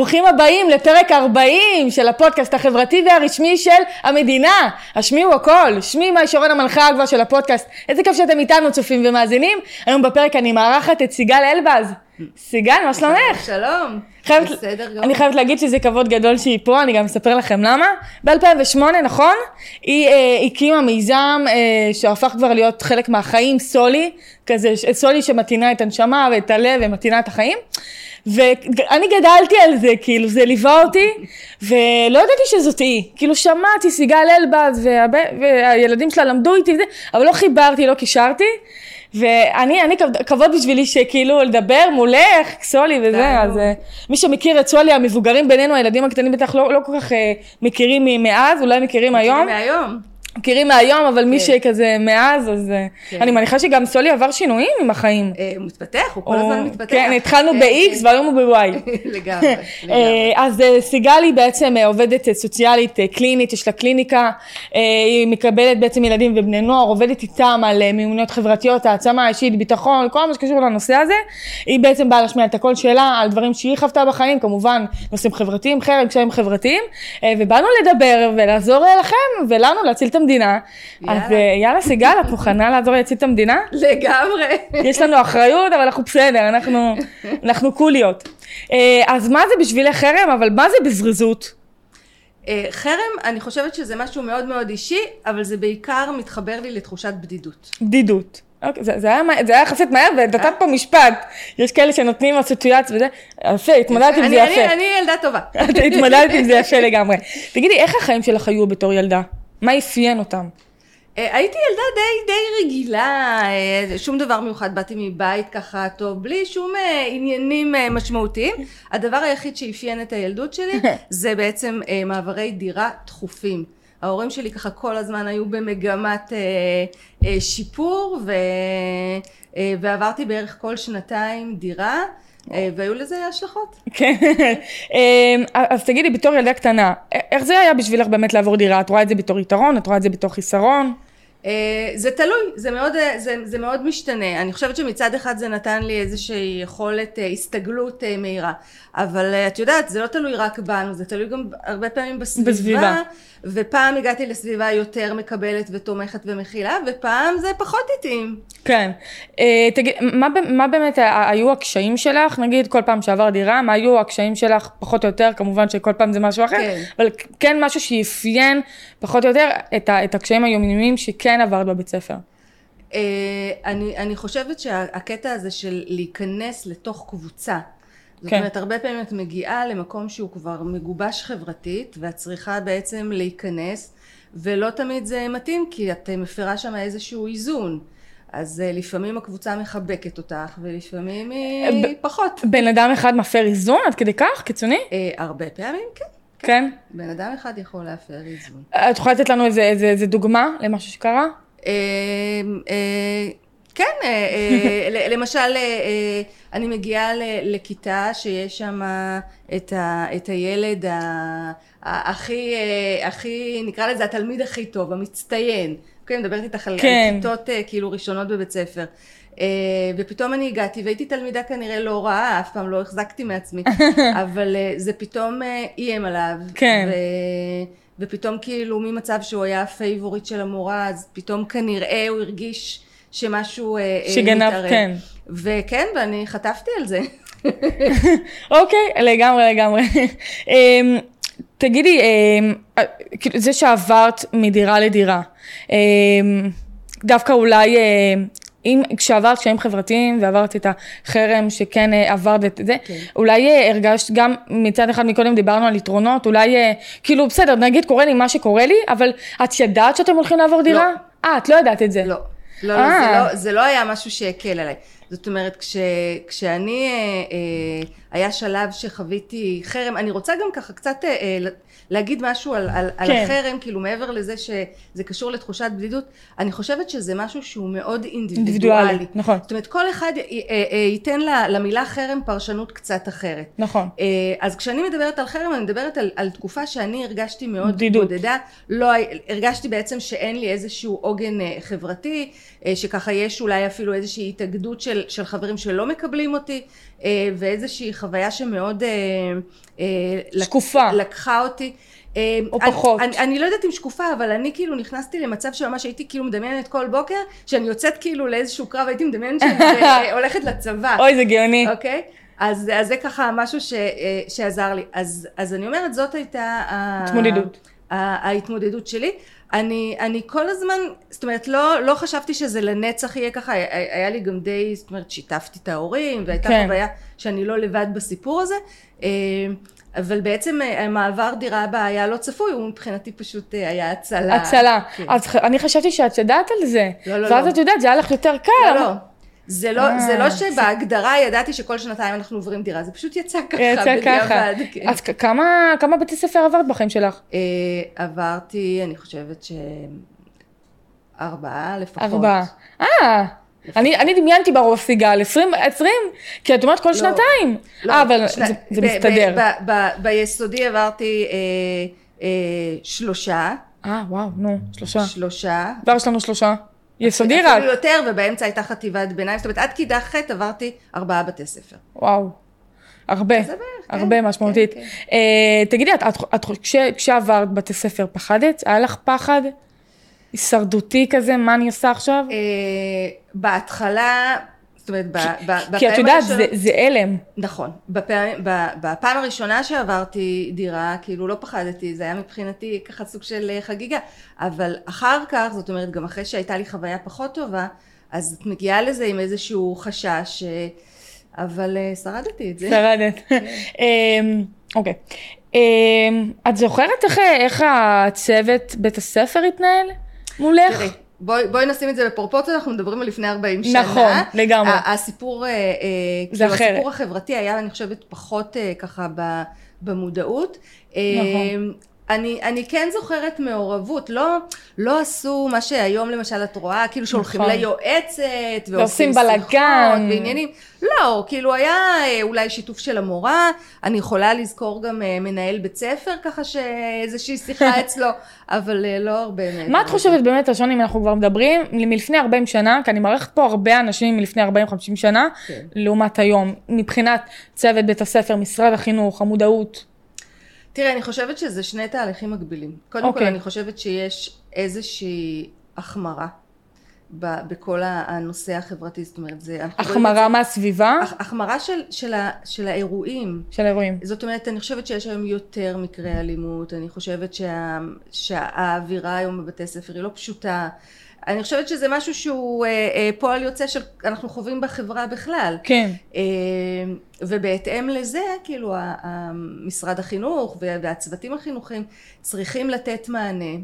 ברוכים הבאים לפרק 40 של הפודקאסט החברתי והרשמי של המדינה. השמיעו הכל, שמי מאי שרון המנחה הגבוהה של הפודקאסט. איזה כיף שאתם איתנו צופים ומאזינים. היום בפרק אני מארחת את סיגל אלבז. סיגל, מה שלומך? שלום. חייבת, בסדר גמור. אני חייבת להגיד שזה כבוד גדול שהיא פה, אני גם אספר לכם למה. ב-2008, נכון? היא אה, הקימה מיזם אה, שהפך כבר להיות חלק מהחיים, סולי, כזה, סולי שמתאינה את הנשמה ואת הלב ומתאינה את החיים. ואני גדלתי על זה, כאילו, זה ליווה אותי, ולא ידעתי שזאת היא. כאילו, שמעתי סיגל אלבז, והב- והילדים שלה למדו איתי וזה, אבל לא חיברתי, לא קישרתי. ואני, אני, כבוד בשבילי שכאילו לדבר מולך, סולי וזה, אז. אה, מי שמכיר את סולי, המבוגרים בינינו, הילדים הקטנים בטח לא, לא כל כך אה, מכירים מאז, אולי מכירים היום, מהיום. מכירים מהיום, אבל מי כן. שכזה מאז, אז אה, כן. אני מניחה שגם סולי עבר שינויים עם החיים. אה, הוא מתפתח, הוא כל הזמן מתפתח. כן, התחלנו כן, ב-X כן. והיום הוא ב-Y. לגמרי, אה, לגמרי. אז אה, סיגל היא בעצם אה, עובדת אה, סוציאלית אה, קלינית, יש לה קליניקה, אה, היא מקבלת בעצם ילדים ובני נוער, עובדת איתם על אה, מיומנויות חברתיות, העצמה אישית, ביטחון, כל מה שקשור לנושא הזה. היא בעצם באה להשמיע את הקול שלה על דברים שהיא חוותה בחיים, כמובן נושאים חברתיים, חרם, קשיים חברתיים, אה, ובאנו לדבר ולעזור אה, לכם ולנו להציל את המדינה. אז יאללה. אה, יאללה סיגל, את מוכנה לעזור להציל את המדינה? לגמרי. יש לנו אחריות, אבל אנחנו בסדר, אנחנו, אנחנו קוליות. אה, אז מה זה בשבילך חרם, אבל מה זה בזריזות? אה, חרם, אני חושבת שזה משהו מאוד מאוד אישי, אבל זה בעיקר מתחבר לי לתחושת בדידות. בדידות. אוקיי, זה, זה, היה, זה היה יחסית מהר, ונתת פה משפט. יש כאלה שנותנים אסוציאציה וזה, יפה, התמודדת עם זה יפה. אני- אני ילדה טובה. התמודדת עם זה יפה לגמרי. תגידי, איך החיים שלך היו בתור ילדה? מה אפיין אותם? אה, הייתי ילדה די, די רגילה, אה, שום דבר מיוחד, באתי מבית ככה טוב, בלי שום אה, עניינים משמעותיים. הדבר היחיד שאפיין את הילדות שלי זה בעצם מעברי דירה תכופים. ההורים שלי ככה כל הזמן היו במגמת שיפור ו, ועברתי בערך כל שנתיים דירה והיו לזה השלכות. כן. אמ, אז תגידי, בתור ילדה קטנה, איך זה היה בשבילך באמת לעבור דירה? את רואה את זה בתור יתרון? את רואה את זה בתור חיסרון? אה, זה תלוי, זה מאוד, אה, זה, זה מאוד משתנה. אני חושבת שמצד אחד זה נתן לי איזושהי יכולת אה, הסתגלות מהירה. אבל את יודעת, זה לא תלוי רק בנו, זה תלוי גם הרבה פעמים בסביבה. בסביבה. ופעם הגעתי לסביבה יותר מקבלת ותומכת ומכילה, ופעם זה פחות התאים. כן. תגיד, מה, מה באמת היו הקשיים שלך? נגיד כל פעם שעבר דירה, מה היו הקשיים שלך פחות או יותר? כמובן שכל פעם זה משהו אחר, כן. אבל כן משהו שאפיין פחות או יותר את, ה, את הקשיים היומיומיים שכן עברת בבית ספר. אה, אני, אני חושבת שהקטע הזה של להיכנס לתוך קבוצה, זאת כן. אומרת הרבה פעמים את מגיעה למקום שהוא כבר מגובש חברתית ואת צריכה בעצם להיכנס ולא תמיד זה מתאים כי את מפרה שם איזשהו איזון אז אה, לפעמים הקבוצה מחבקת אותך ולפעמים היא ב- פחות בן אדם אחד מפר איזון עד כדי כך? קיצוני? אה, הרבה פעמים כן כן. בן אדם אחד יכול להפר איזון את יכולה לתת לנו איזה, איזה, איזה דוגמה למשהו שקרה? אה, אה, כן, אה, למשל, אני מגיעה לכיתה שיש שם את, ה, את הילד ה, הכי, הכי, נקרא לזה התלמיד הכי טוב, המצטיין. אוקיי, מדברת איתך על, כן. על כיתות כאילו ראשונות בבית ספר. אה, ופתאום אני הגעתי והייתי תלמידה כנראה לא רעה, אף פעם לא החזקתי מעצמי, אבל אה, זה פתאום אה, איים עליו. כן. ו... ופתאום כאילו ממצב שהוא היה הפייבוריט של המורה, אז פתאום כנראה הוא הרגיש שמשהו אה, שגנב, מתערב. כן. וכן, ואני חטפתי על זה. אוקיי, לגמרי, לגמרי. אמ, תגידי, כאילו, זה שעברת מדירה לדירה, אמ, דווקא אולי, אה, אם כשעברת קשיים חברתיים ועברת את החרם שכן אה, עברת את זה, כן. אולי אה, הרגשת גם מצד אחד מקודם דיברנו על יתרונות, אולי אה, כאילו בסדר, נגיד קורה לי מה שקורה לי, אבל את ידעת שאתם הולכים לעבור דירה? אה, את לא ידעת את זה. לא. לא, לא. זה לא, זה לא היה משהו שהקל עליי. זאת אומרת, כש, כשאני, אה, אה, היה שלב שחוויתי חרם, אני רוצה גם ככה קצת אה, אה, להגיד משהו על, על, על כן. החרם, כאילו מעבר לזה שזה קשור לתחושת בדידות, אני חושבת שזה משהו שהוא מאוד אינדיבידואלי. אינדיבידואלי, נכון. זאת אומרת, כל אחד י- אה, אה, ייתן ל- למילה חרם פרשנות קצת אחרת. נכון. אה, אז כשאני מדברת על חרם, אני מדברת על, על תקופה שאני הרגשתי מאוד בדידות. בודדה. לא, הרגשתי בעצם שאין לי איזשהו עוגן אה, חברתי, אה, שככה יש אולי אפילו איזושהי התאגדות של, של חברים שלא מקבלים אותי, אה, ואיזושהי חוויה שמאוד אה, אה, שקופה. לקחה אותי. אה, או אני- פחות. אני, אני לא יודעת אם שקופה, אבל אני כאילו נכנסתי למצב שממש הייתי כאילו מדמיינת כל בוקר, שאני יוצאת כאילו לאיזשהו קרב, הייתי מדמיינת שאני אה, הולכת לצבא. אוי, זה גאוני. אוקיי? אז, אז זה ככה משהו ש, אה, שעזר לי. אז, אז אני אומרת, זאת הייתה... התמודדות. ההתמודדות שלי. אני, אני כל הזמן, זאת אומרת, לא, לא חשבתי שזה לנצח יהיה ככה, היה, לי גם די, זאת אומרת, שיתפתי את ההורים, והייתה כן. חוויה שאני לא לבד בסיפור הזה. אה, אבל בעצם אה, המעבר דירה בה היה לא צפוי, הוא מבחינתי פשוט אה, היה הצלה. הצלה. כן. אז אני חשבתי שאת ידעת על זה. לא, לא, ואז לא. את יודעת, זה היה לך יותר קל. לא, לא. זה לא, אה, זה לא שבהגדרה ידעתי שכל שנתיים אנחנו עוברים דירה, זה פשוט יצא ככה, יצא ככה. בדיעבד. כן. אז כמה כמה בתי ספר עברת בחיים שלך? אה, עברתי, אני חושבת ש... ארבעה לפחות. ארבעה. אה, אני אני דמיינתי בראש סיגל, 20, 20, כי את אומרת כל שנתיים. לא, אה, אבל שני- זה- זה ב- מסתדר. ב- ב- ב- ביסודי עברתי אה, אה, שלושה, אה, וואו, נו, שלושה. שלושה. כבר יש לנו שלושה. יסודי רק. אפילו יותר, ובאמצע הייתה חטיבת ביניים, זאת אומרת עד כיתה ח' עברתי ארבעה בתי ספר. וואו. הרבה, כן, הרבה משמעותית. כן, כן. אה, תגידי, את- את- את- כש- כשעברת בתי ספר פחדת? היה לך פחד הישרדותי כזה, מה אני עושה עכשיו? אה, בהתחלה, זאת אומרת, ב- ב- כי את בפעמים יודעת, זה- הראשונות- זה הלם. נכון. בפעם, ב- בפעם הראשונה שעברתי דירה, כאילו לא פחדתי, זה היה מבחינתי ככה סוג של אה, חגיגה. אבל אחר כך, זאת אומרת, גם אחרי שהייתה לי חוויה פחות טובה, אז את מגיעה לזה עם איזשהו חשש, אה, אבל אה, שרדתי את זה. שרדת. אמ, אוקיי. אמ, את זוכרת איך- איך הצוות בית הספר התנהל מולך? תראי, בואי, בואי נשים את זה בפרופורציות, אנחנו מדברים על לפני 40 שנה. נכון, לגמרי. הסיפור, אה, אה, זה כאילו, אחרת. הסיפור החברתי היה, אני חושבת, פחות אה, ככה במודעות. נכון. אני, אני כן זוכרת מעורבות, לא, לא עשו מה שהיום למשל את רואה, כאילו שהולכים נכון. ליועצת, ועושים בלאגן. ועניינים, לא, כאילו היה אה, אולי שיתוף של המורה, אני יכולה לזכור גם אה, מנהל בית ספר ככה שאיזושהי שיחה אצלו, אבל אה, לא הרבה מעבר מה את. חושבת באמת, השון, אם אנחנו כבר מדברים, מלפני 40 שנה, כי אני מערכת פה הרבה אנשים מלפני 40-50 שנה, כן. לעומת היום, מבחינת צוות בית הספר, משרד החינוך, המודעות. תראה, אני חושבת שזה שני תהליכים מקבילים. קודם אוקיי. כל, אני חושבת שיש איזושהי החמרה ב- בכל הנושא החברתי, זאת אומרת, זה... אנחנו רואים החמרה מהסביבה הח- החמרה של, של, ה, של האירועים. של האירועים. זאת אומרת, אני חושבת שיש היום יותר מקרי אלימות, אני חושבת שה, שהאווירה היום בבתי ספר היא לא פשוטה. אני חושבת שזה משהו שהוא אה, אה, פועל יוצא של, אנחנו חווים בחברה בכלל. כן. אה, ובהתאם לזה, כאילו, משרד החינוך וה- והצוותים החינוכיים צריכים לתת מענה.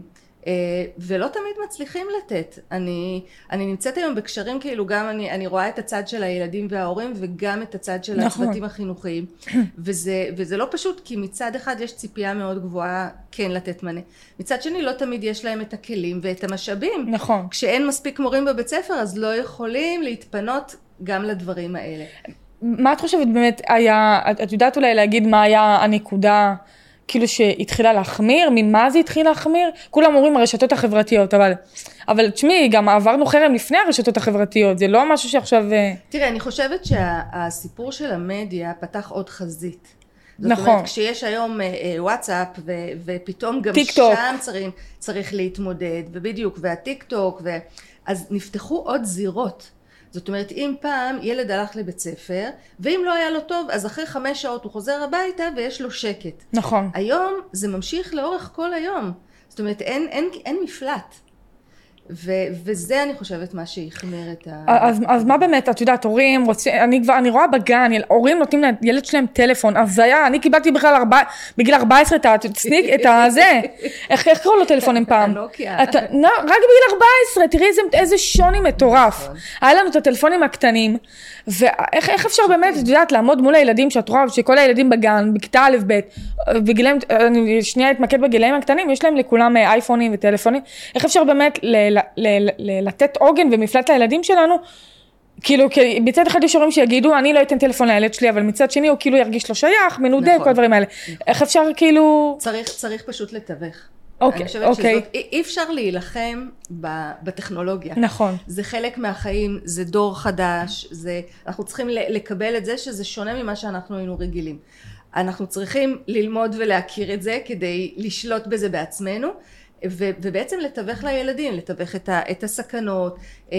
אה, ולא תמיד מצליחים לתת. אני, אני נמצאת היום בקשרים כאילו גם אני, אני רואה את הצד של הילדים וההורים וגם את הצד של נכון. הצוותים החינוכיים וזה, וזה לא פשוט כי מצד אחד יש ציפייה מאוד גבוהה כן לתת מענה. מצד שני לא תמיד יש להם את הכלים ואת המשאבים. נכון. כשאין מספיק מורים בבית ספר אז לא יכולים להתפנות גם לדברים האלה. מה את חושבת באמת היה, את, את יודעת אולי להגיד מה היה הנקודה כאילו שהתחילה להחמיר, ממה זה התחיל להחמיר? כולם אומרים הרשתות החברתיות, אבל, אבל תשמעי, גם עברנו חרם לפני הרשתות החברתיות, זה לא משהו שעכשיו... אה, תראה, אני חושבת שהסיפור של המדיה פתח עוד חזית. זאת נכון. אומרת, כשיש היום אה, אה, וואטסאפ, ו- ופתאום גם טיק טוק. שם צריך, צריך להתמודד, ובדיוק, והטיק טוק, ו... אז נפתחו עוד זירות. זאת אומרת, אם פעם ילד הלך לבית ספר, ואם לא היה לו טוב, אז אחרי חמש שעות הוא חוזר הביתה ויש לו שקט. נכון. היום זה ממשיך לאורך כל היום. זאת אומרת, אין, אין, אין מפלט. ו- וזה אני חושבת מה שהחמיר את ה... אז, אז מה באמת, את יודעת, הורים רוצים, אני כבר, אני רואה בגן, יל- הורים נותנים לילד שלהם טלפון, הזיה, אני קיבלתי בכלל ארבע, בגיל 14 את הסניק, את הזה, איך, קראו לו טלפונים פעם? הנוקיה. אתה, לא, רק בגיל 14, תראי איזה, איזה שוני מטורף. נכון. היה לנו את הטלפונים הקטנים, ואיך איך אפשר באמת, את יודעת, לעמוד מול הילדים שאת רואה, שכל הילדים בגן, בכיתה א' ב', בגילאים, אני שנייה אתמקד בגילאים הקטנים, יש להם לכולם אה, אייפונים וטלפונים, איך אפשר באמת ל- ל- ל- ל- לתת עוגן ומפלט לילדים שלנו, כאילו, כי מצד אחד יש הורים שיגידו, אני לא אתן טלפון לילד שלי, אבל מצד שני הוא כאילו ירגיש לא שייך, מנודה, נכון. כל הדברים האלה. איך אפשר כאילו... צריך, צריך פשוט לתווך. אוקיי, אני חושבת אוקיי. שזאת, אי, אפשר להילחם בטכנולוגיה. נכון. זה חלק מהחיים, זה דור חדש, זה, אנחנו צריכים לקבל את זה שזה שונה ממה שאנחנו היינו רגילים. אנחנו צריכים ללמוד ולהכיר את זה כדי לשלוט בזה בעצמנו. ו- ובעצם לתווך לילדים, לתווך את, ה- את הסכנות, אה, אה,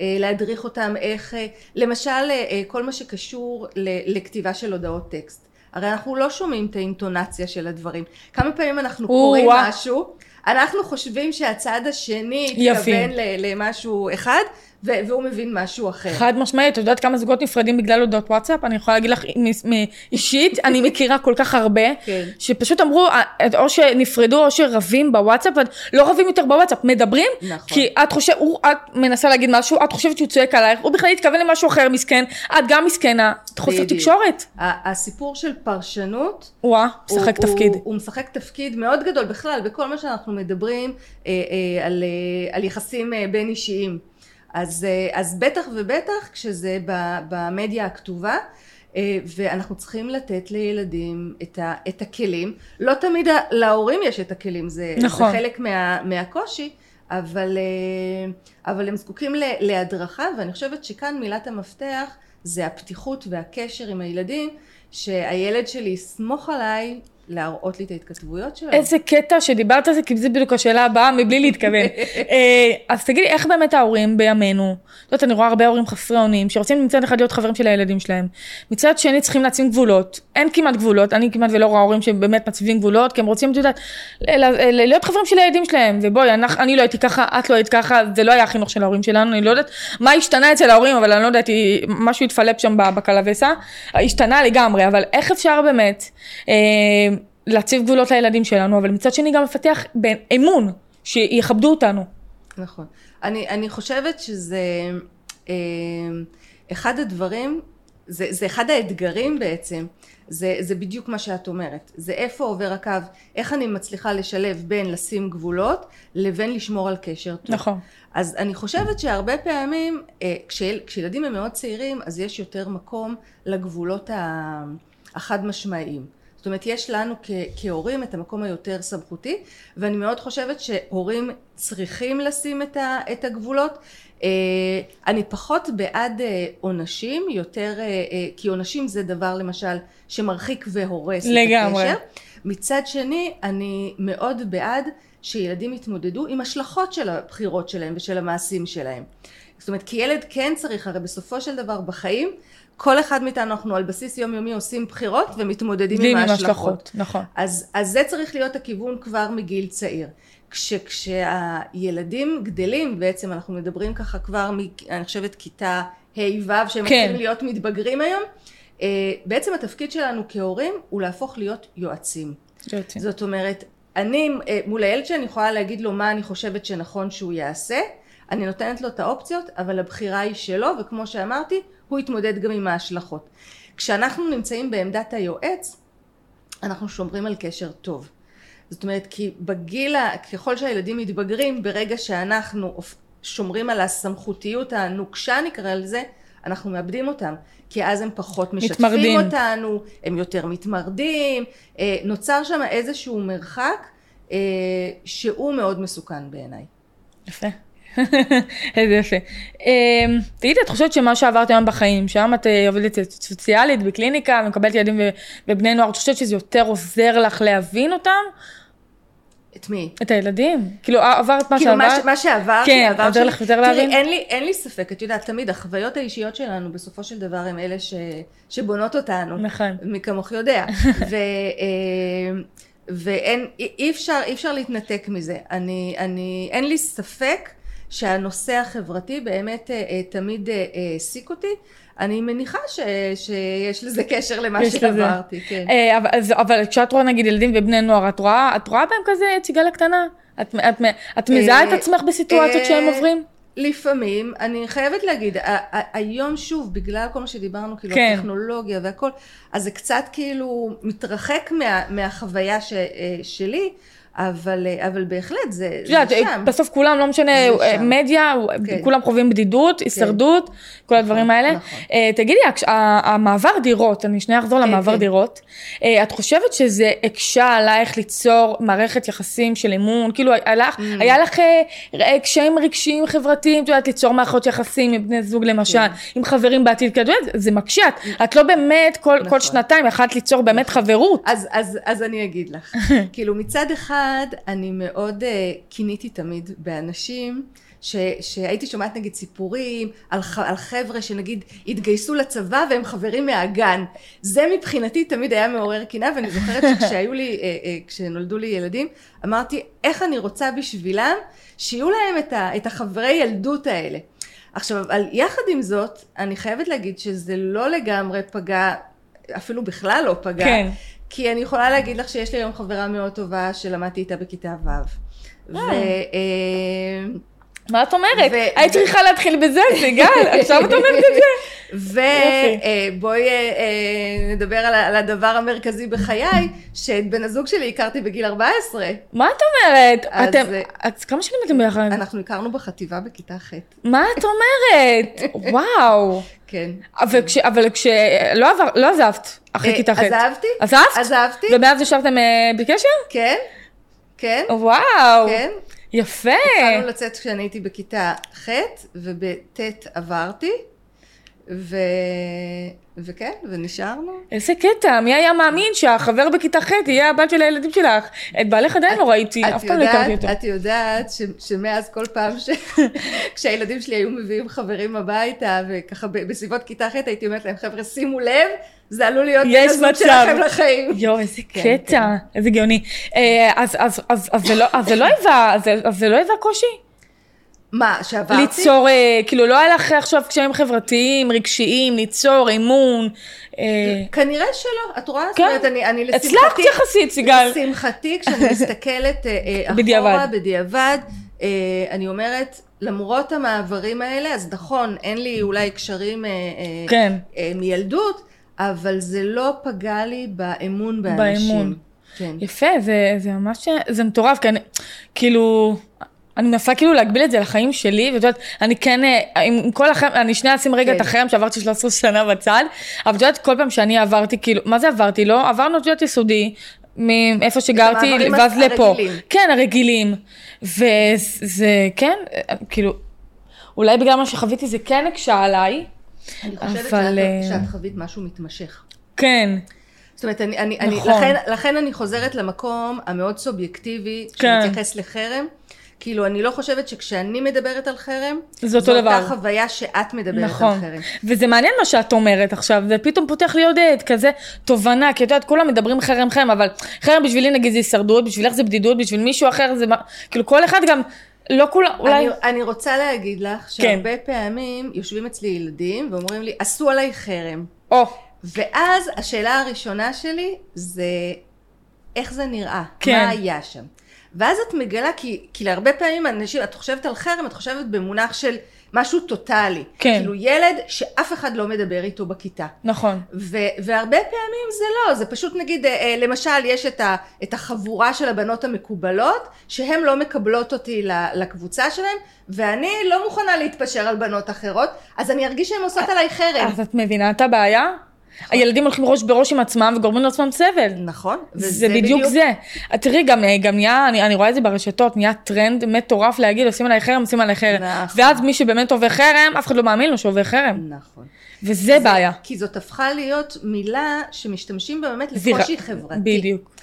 אה, להדריך אותם איך, אה, למשל אה, כל מה שקשור ל- לכתיבה של הודעות טקסט. הרי אנחנו לא שומעים את האינטונציה של הדברים. כמה פעמים אנחנו קוראים. משהו, אנחנו חושבים שהצד השני יפים. התכוון למשהו אחד, והוא מבין משהו אחר. חד משמעית, את יודעת כמה זוגות נפרדים בגלל הודעות וואטסאפ? אני יכולה להגיד לך אישית, אני מכירה כל כך הרבה, כן. שפשוט אמרו, אה, או שנפרדו או שרבים בוואטסאפ, לא רבים יותר בוואטסאפ, מדברים, נכון. כי את חושבת, את מנסה להגיד משהו, את חושבת שהוא צועק עלייך, הוא בכלל התכוון למשהו אחר, מסכן, את גם מסכנה, את חוסר. תקשורת. הסיפור של פרשנות וואה, משחק הוא- תפקיד. הוא, הוא משחק תפקיד מאוד גדול בכלל בכל מה שאנחנו מדברים אה, אה, על, אה, על יחסים אה, בין אישיים. אז, אה, אז בטח ובטח כשזה במדיה הכתובה אה, ואנחנו צריכים לתת לילדים את, ה, את הכלים. לא תמיד להורים יש את הכלים, זה, נכון. זה חלק מה, מהקושי, אבל, אה, אבל הם זקוקים להדרכה ואני חושבת שכאן מילת המפתח זה הפתיחות והקשר עם הילדים, שהילד שלי יסמוך עליי להראות לי את ההתכתבויות שלו. איזה קטע שדיברת על זה, כי זה בדיוק השאלה הבאה, מבלי להתכוון. אה, אז תגידי, איך באמת ההורים בימינו, את יודעת, אני רואה הרבה הורים חסרי אונים, שרוצים מצד אחד להיות חברים של הילדים שלהם, מצד שני צריכים להציב גבולות, אין כמעט גבולות, אני כמעט ולא רואה הורים שבאמת מציבים גבולות, כי הם רוצים, את יודעת, להיות חברים של הילדים שלהם, ובואי, אני לא הייתי ככה, את לא היית ככה, זה לא היה החינוך של ההורים שלנו, אני לא יודעת מה השתנה אצל ההורים, אבל אני לא יודעת, משהו התפלפ שם ב- בקלווסה, השתנה לגמרי, אבל איך אפשר באמת, להציב גבולות לילדים שלנו, אבל מצד שני גם לפתח אמון, שיכבדו אותנו. נכון. אני, אני חושבת שזה אה, אחד הדברים, זה, זה אחד האתגרים בעצם, זה, זה בדיוק מה שאת אומרת. זה איפה עובר הקו, איך אני מצליחה לשלב בין לשים גבולות לבין לשמור על קשר טוב. נכון. אז אני חושבת שהרבה פעמים, אה, כשיל, כשילדים הם מאוד צעירים, אז יש יותר מקום לגבולות החד משמעיים. זאת אומרת, יש לנו כ- כהורים את המקום היותר סמכותי, ואני מאוד חושבת שהורים צריכים לשים את, ה, את הגבולות. אה, אני פחות בעד אה, עונשים, יותר, אה, כי עונשים זה דבר למשל שמרחיק והורס לגמרי. את הקשר. מצד שני, אני מאוד בעד שילדים יתמודדו עם השלכות של הבחירות שלהם ושל המעשים שלהם. זאת אומרת, כי ילד כן צריך, הרי בסופו של דבר בחיים, כל אחד מאיתנו אנחנו על בסיס יומיומי עושים בחירות ומתמודדים עם ההשלכות. נכון. אז, אז זה צריך להיות הכיוון כבר מגיל צעיר. כש, כשהילדים גדלים, בעצם אנחנו מדברים ככה כבר, מ, אני חושבת כיתה ה'-ו', שהם כן. מתחילים להיות מתבגרים היום, אה, בעצם התפקיד שלנו כהורים הוא להפוך להיות יועצים. יועצים. זאת אומרת, אני אה, מול הילד שלי אני יכולה להגיד לו מה אני חושבת שנכון שהוא יעשה, אני נותנת לו את האופציות, אבל הבחירה היא שלו, וכמו שאמרתי, הוא יתמודד גם עם ההשלכות. כשאנחנו נמצאים בעמדת היועץ, אנחנו שומרים על קשר טוב. זאת אומרת, כי בגיל, ככל שהילדים מתבגרים, ברגע שאנחנו שומרים על הסמכותיות הנוקשה נקרא לזה, אנחנו מאבדים אותם. כי אז הם פחות משתפים מתמרדים. אותנו, הם יותר מתמרדים, אה, נוצר שם איזשהו מרחק אה, שהוא מאוד מסוכן בעיניי. יפה. איזה יפה. אמ, תגידי, את חושבת שמה שעברת היום בחיים, שהיום את אה, עובדת סוציאלית בקליניקה ומקבלת ילדים ובני נוער, את חושבת שזה יותר עוזר לך להבין אותם? את מי? את הילדים? כאילו עברת מה כאילו שעברת? ש- מה שעברתי, כן, עוזר לך יותר להבין? תראי, אין לי, ספק, את יודעת, תמיד החוויות האישיות שלנו בסופו של דבר הם אלה שבונות אותנו. נכון. מי כמוך יודע. אה, ואין, אי אי אפשר, אי אפשר להתנתק מזה. אני, אני, אין לי ספק שהנושא החברתי באמת אה, אה, תמיד אה, העסיק אותי. אני מניחה ש, שיש לזה קשר למה לזה. שעברתי, כן. אה, אבל, אז- אבל כשאת רואה נגיד ילדים ובני נוער, את רואה, את רואה בהם כזה ציגלה קטנה? את, את, את מזהה את אה, עצמך בסיטואציות אה, שהם עוברים? לפעמים, אני חייבת להגיד, היום שוב, בגלל כל מה שדיברנו, כאילו כן. הטכנולוגיה והכל, אז זה קצת כאילו מתרחק מה, מהחוויה ש, שלי, אבל, אה, אבל בהחלט זה, יודעת, זה שם. בסוף כולם, לא משנה, אה. מדיה, כן. כולם חווים בדידות, הישרדות, כל הדברים האלה. נכון. אה, תגידי, המעבר דירות, אני שנייה אחזור כן, למעבר כן. דירות, אה, את חושבת שזה הקשה עלייך ליצור מערכת יחסים של אמון? כאילו, היה לך- Mm. היה לך אה, אה, קשיים רגשיים חברתיים, את יודעת, ליצור מערכות יחסים עם בני זוג למשל, עם חברים בעתיד, כי את יודעת, זה מקשה, את- את לא באמת כל כל נכון. שנתיים יכלת ליצור באמת חברות. אז, אז, אז אני אגיד לך, כאילו מצד אחד אני מאוד uh, קיניתי תמיד באנשים ש, שהייתי שומעת נגיד סיפורים על, ח, על חבר'ה שנגיד התגייסו לצבא והם חברים מהגן. זה מבחינתי תמיד היה מעורר קנאה ואני זוכרת שכשהיו לי, uh, uh, כשנולדו לי ילדים אמרתי איך אני רוצה בשבילם שיהיו להם את, ה, את החברי ילדות האלה? עכשיו אבל יחד עם זאת אני חייבת להגיד שזה לא לגמרי פגע אפילו בכלל לא פגע. כן. כי אני יכולה להגיד לך שיש לי היום חברה מאוד טובה שלמדתי איתה בכיתה ו'. ו... אה, מה את אומרת? ו- היית צריכה להתחיל בזה, סיגל, עכשיו את אומרת את זה? ובואי אה, נדבר על ה- על הדבר המרכזי בחיי, שאת בן הזוג שלי הכרתי בגיל 14. מה את אומרת? אז, אתם, אה, אז כמה שנים אתם ביחד? אנחנו הכרנו בחטיבה בכיתה ח'. מה את אומרת? וואו. כן. אבל כש... אבל כש... לא עבר... לא עזבת אחרי אה, כיתה ח'. עזבתי? עזבת? עזבתי, ומאז ישבתם אה, בקשר? כן, כן, וואו. כן. יפה. התחלנו לצאת כשאני הייתי בכיתה ח' ובט' עברתי, ו... וכן, ונשארנו. איזה קטע, מי היה מאמין שהחבר בכיתה ח' יהיה הבת של הילדים שלך? את בעלך עדיין לא ראיתי, אף פעם לא הכרתי אותו. את יודעת ש, שמאז כל פעם ש... כשהילדים שלי היו מביאים חברים הביתה וככה ב- בסביבות כיתה ח' הייתי אומרת להם חבר'ה שימו לב זה עלול להיות בן הזוג. שלכם לחיים. יואו, איזה כן, קטע, איזה גאוני. אז זה לא היווה קושי? מה שעברתי? ליצור, אה, כאילו לא היה לך עכשיו קשיים חברתיים, רגשיים, ליצור אמון. אה, כנראה שלא, את רואה? כן. זאת אומרת, אני, אני הצלחת לשמחתי, יחסית, סיגל. לשמחתי, כשאני מסתכלת אה, אה, אחורה, בדיעבד. בדיעבד, אה, אני אומרת, למרות המעברים האלה, אז נכון, אין לי אולי קשרים אה, אה, כן. אה, מילדות, אבל זה לא פגע לי באמון באנשים. באמון. כן. יפה, זה, זה ממש, זה מטורף, כי אני, כאילו, אני מנסה כאילו להגביל את זה לחיים שלי, ואת יודעת, אני כן, אה, עם, כל החרם, אני שנייה אשים רגע כן. את החרם שעברתי 13 שנה בצד, אבל את יודעת, כל פעם שאני עברתי, כאילו, מה זה עברתי? לא, עברנו, את יודעת, יסודי, מאיפה שגרתי, ואז לפה. הרגילים. כן, הרגילים. וזה, כן, כאילו, אולי בגלל מה שחוויתי זה כן הקשה עליי, אני חושבת אבל, אה, שאת, שאת חווית משהו מתמשך. כן, זאת אומרת, אני, אני, אני, נכון. לכן, לכן אני חוזרת למקום המאוד סובייקטיבי, כן. שמתייחס לחרם. כאילו, אני לא חושבת שכשאני מדברת על חרם, זה אותו זו דבר. אותה חוויה שאת מדברת נכון, על חרם. וזה מעניין מה שאת אומרת עכשיו, זה פתאום פותח לי עוד אה, כזה תובנה, כי את יודעת, כולם מדברים חרם חרם, אבל חרם בשבילי נגיד זה הישרדות, בשבילך זה בדידות, בשביל מישהו אחר זה, מה- כאילו כל אחד גם, לא כולם, אולי, אני, אני רוצה להגיד לך שהרבה פעמים יושבים אצלי ילדים ואומרים לי, עשו עליי חרם. או, ואז השאלה הראשונה שלי זה, איך זה נראה? כן. מה היה שם? ואז את מגלה, כי, כי להרבה פעמים אנשים, את חושבת על חרם, את חושבת במונח של משהו טוטאלי. כן. כאילו ילד שאף אחד לא מדבר איתו בכיתה. נכון, ו- והרבה פעמים זה לא, זה פשוט נגיד, אה, אה, למשל יש את, ה- את החבורה של הבנות המקובלות, שהן לא מקבלות אותי לקבוצה שלהן, ואני לא מוכנה להתפשר על בנות אחרות, אז אני ארגיש שהן עושות עליי חרם. אז את מבינה את הבעיה? הילדים הולכים ראש בראש עם עצמם וגורמים לעצמם סבל. נכון. זה בדיוק זה. תראי, גם, נהיה, אני, רואה את זה ברשתות, נהיה טרנד מטורף להגיד, עושים עליי חרם, עושים עליי חרם. נכון. ואז מי שבאמת עובר חרם, אף אחד לא מאמין לו שעובר חרם. נכון. וזה בעיה. כי זאת הפכה להיות מילה שמשתמשים בה באמת לקושי חברתי. בדיוק.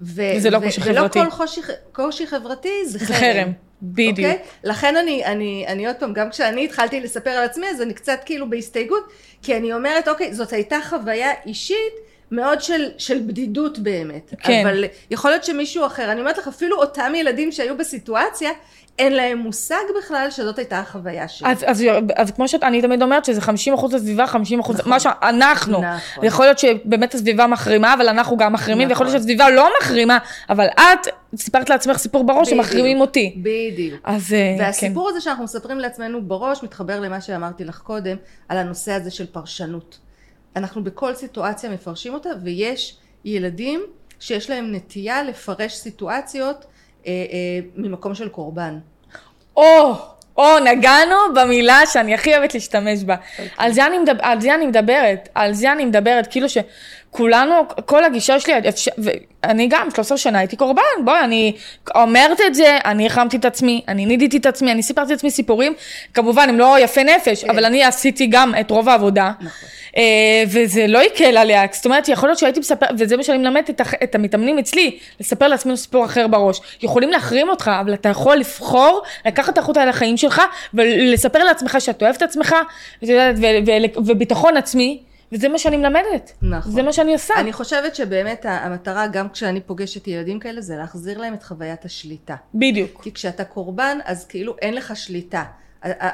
וזה לא קושי ולא חברתי. כל קושי, חברתי זה חרם. בדיוק. אוקיי? לכן אני, אני, אני עוד פעם, גם כשאני התחלתי לספר על עצמי, אז אני קצת כאילו בהסתייגות, כי אני אומרת, אוקיי, זאת הייתה חוויה אישית, מאוד של, של בדידות באמת. כן. אבל יכול להיות שמישהו אחר, אני אומרת לך, אפילו אותם ילדים שהיו בסיטואציה, אין להם מושג בכלל שזאת הייתה החוויה שלי. אז, אז, אז כמו שאני תמיד אומרת שזה 50 אחוז הסביבה, 50 אחוז, נכון. מה שאנחנו. נכון. יכול להיות שבאמת הסביבה מחרימה, אבל אנחנו גם מחרימים, נכון. ויכול להיות שהסביבה לא מחרימה, אבל את סיפרת לעצמך סיפור בראש בדיוק. שמחרימים אותי. בדיוק. אז אה, כן. והסיפור הזה שאנחנו מספרים לעצמנו בראש מתחבר למה שאמרתי לך קודם על הנושא הזה של פרשנות. אנחנו בכל סיטואציה מפרשים אותה ויש ילדים שיש להם נטייה לפרש סיטואציות ממקום של קורבן. או, או, נגענו במילה שאני הכי אוהבת להשתמש בה. על, זה אני מדבר, על זה אני מדברת, על זה אני מדברת, כאילו שכולנו, כל הגישה שלי, אפשר, ואני גם 13 שנה הייתי קורבן, בואי, אני אומרת את זה, אני החרמתי את עצמי, אני נידיתי את עצמי, אני סיפרתי לעצמי סיפורים, כמובן הם לא יפי נפש, אבל אני עשיתי גם את רוב העבודה. נכון. אה, וזה לא הקל עליה, זאת אומרת, יכול להיות שהייתי מספר, וזה מה שאני מלמדת את, המתאמנים אצלי, לספר לעצמנו סיפור אחר בראש. יכולים להחרים אותך, אבל אתה יכול לבחור, לקחת את החוט על החיים שלך, ולספר לעצמך שאתה אוהב את עצמך, וביטחון עצמי, וזה מה שאני מלמדת. נכון. זה מה שאני עושה. אני חושבת שבאמת המטרה גם כשאני פוגשת ילדים כאלה זה להחזיר להם את חוויית השליטה. בדיוק. כי כשאתה קורבן אז כאילו אין לך שליטה.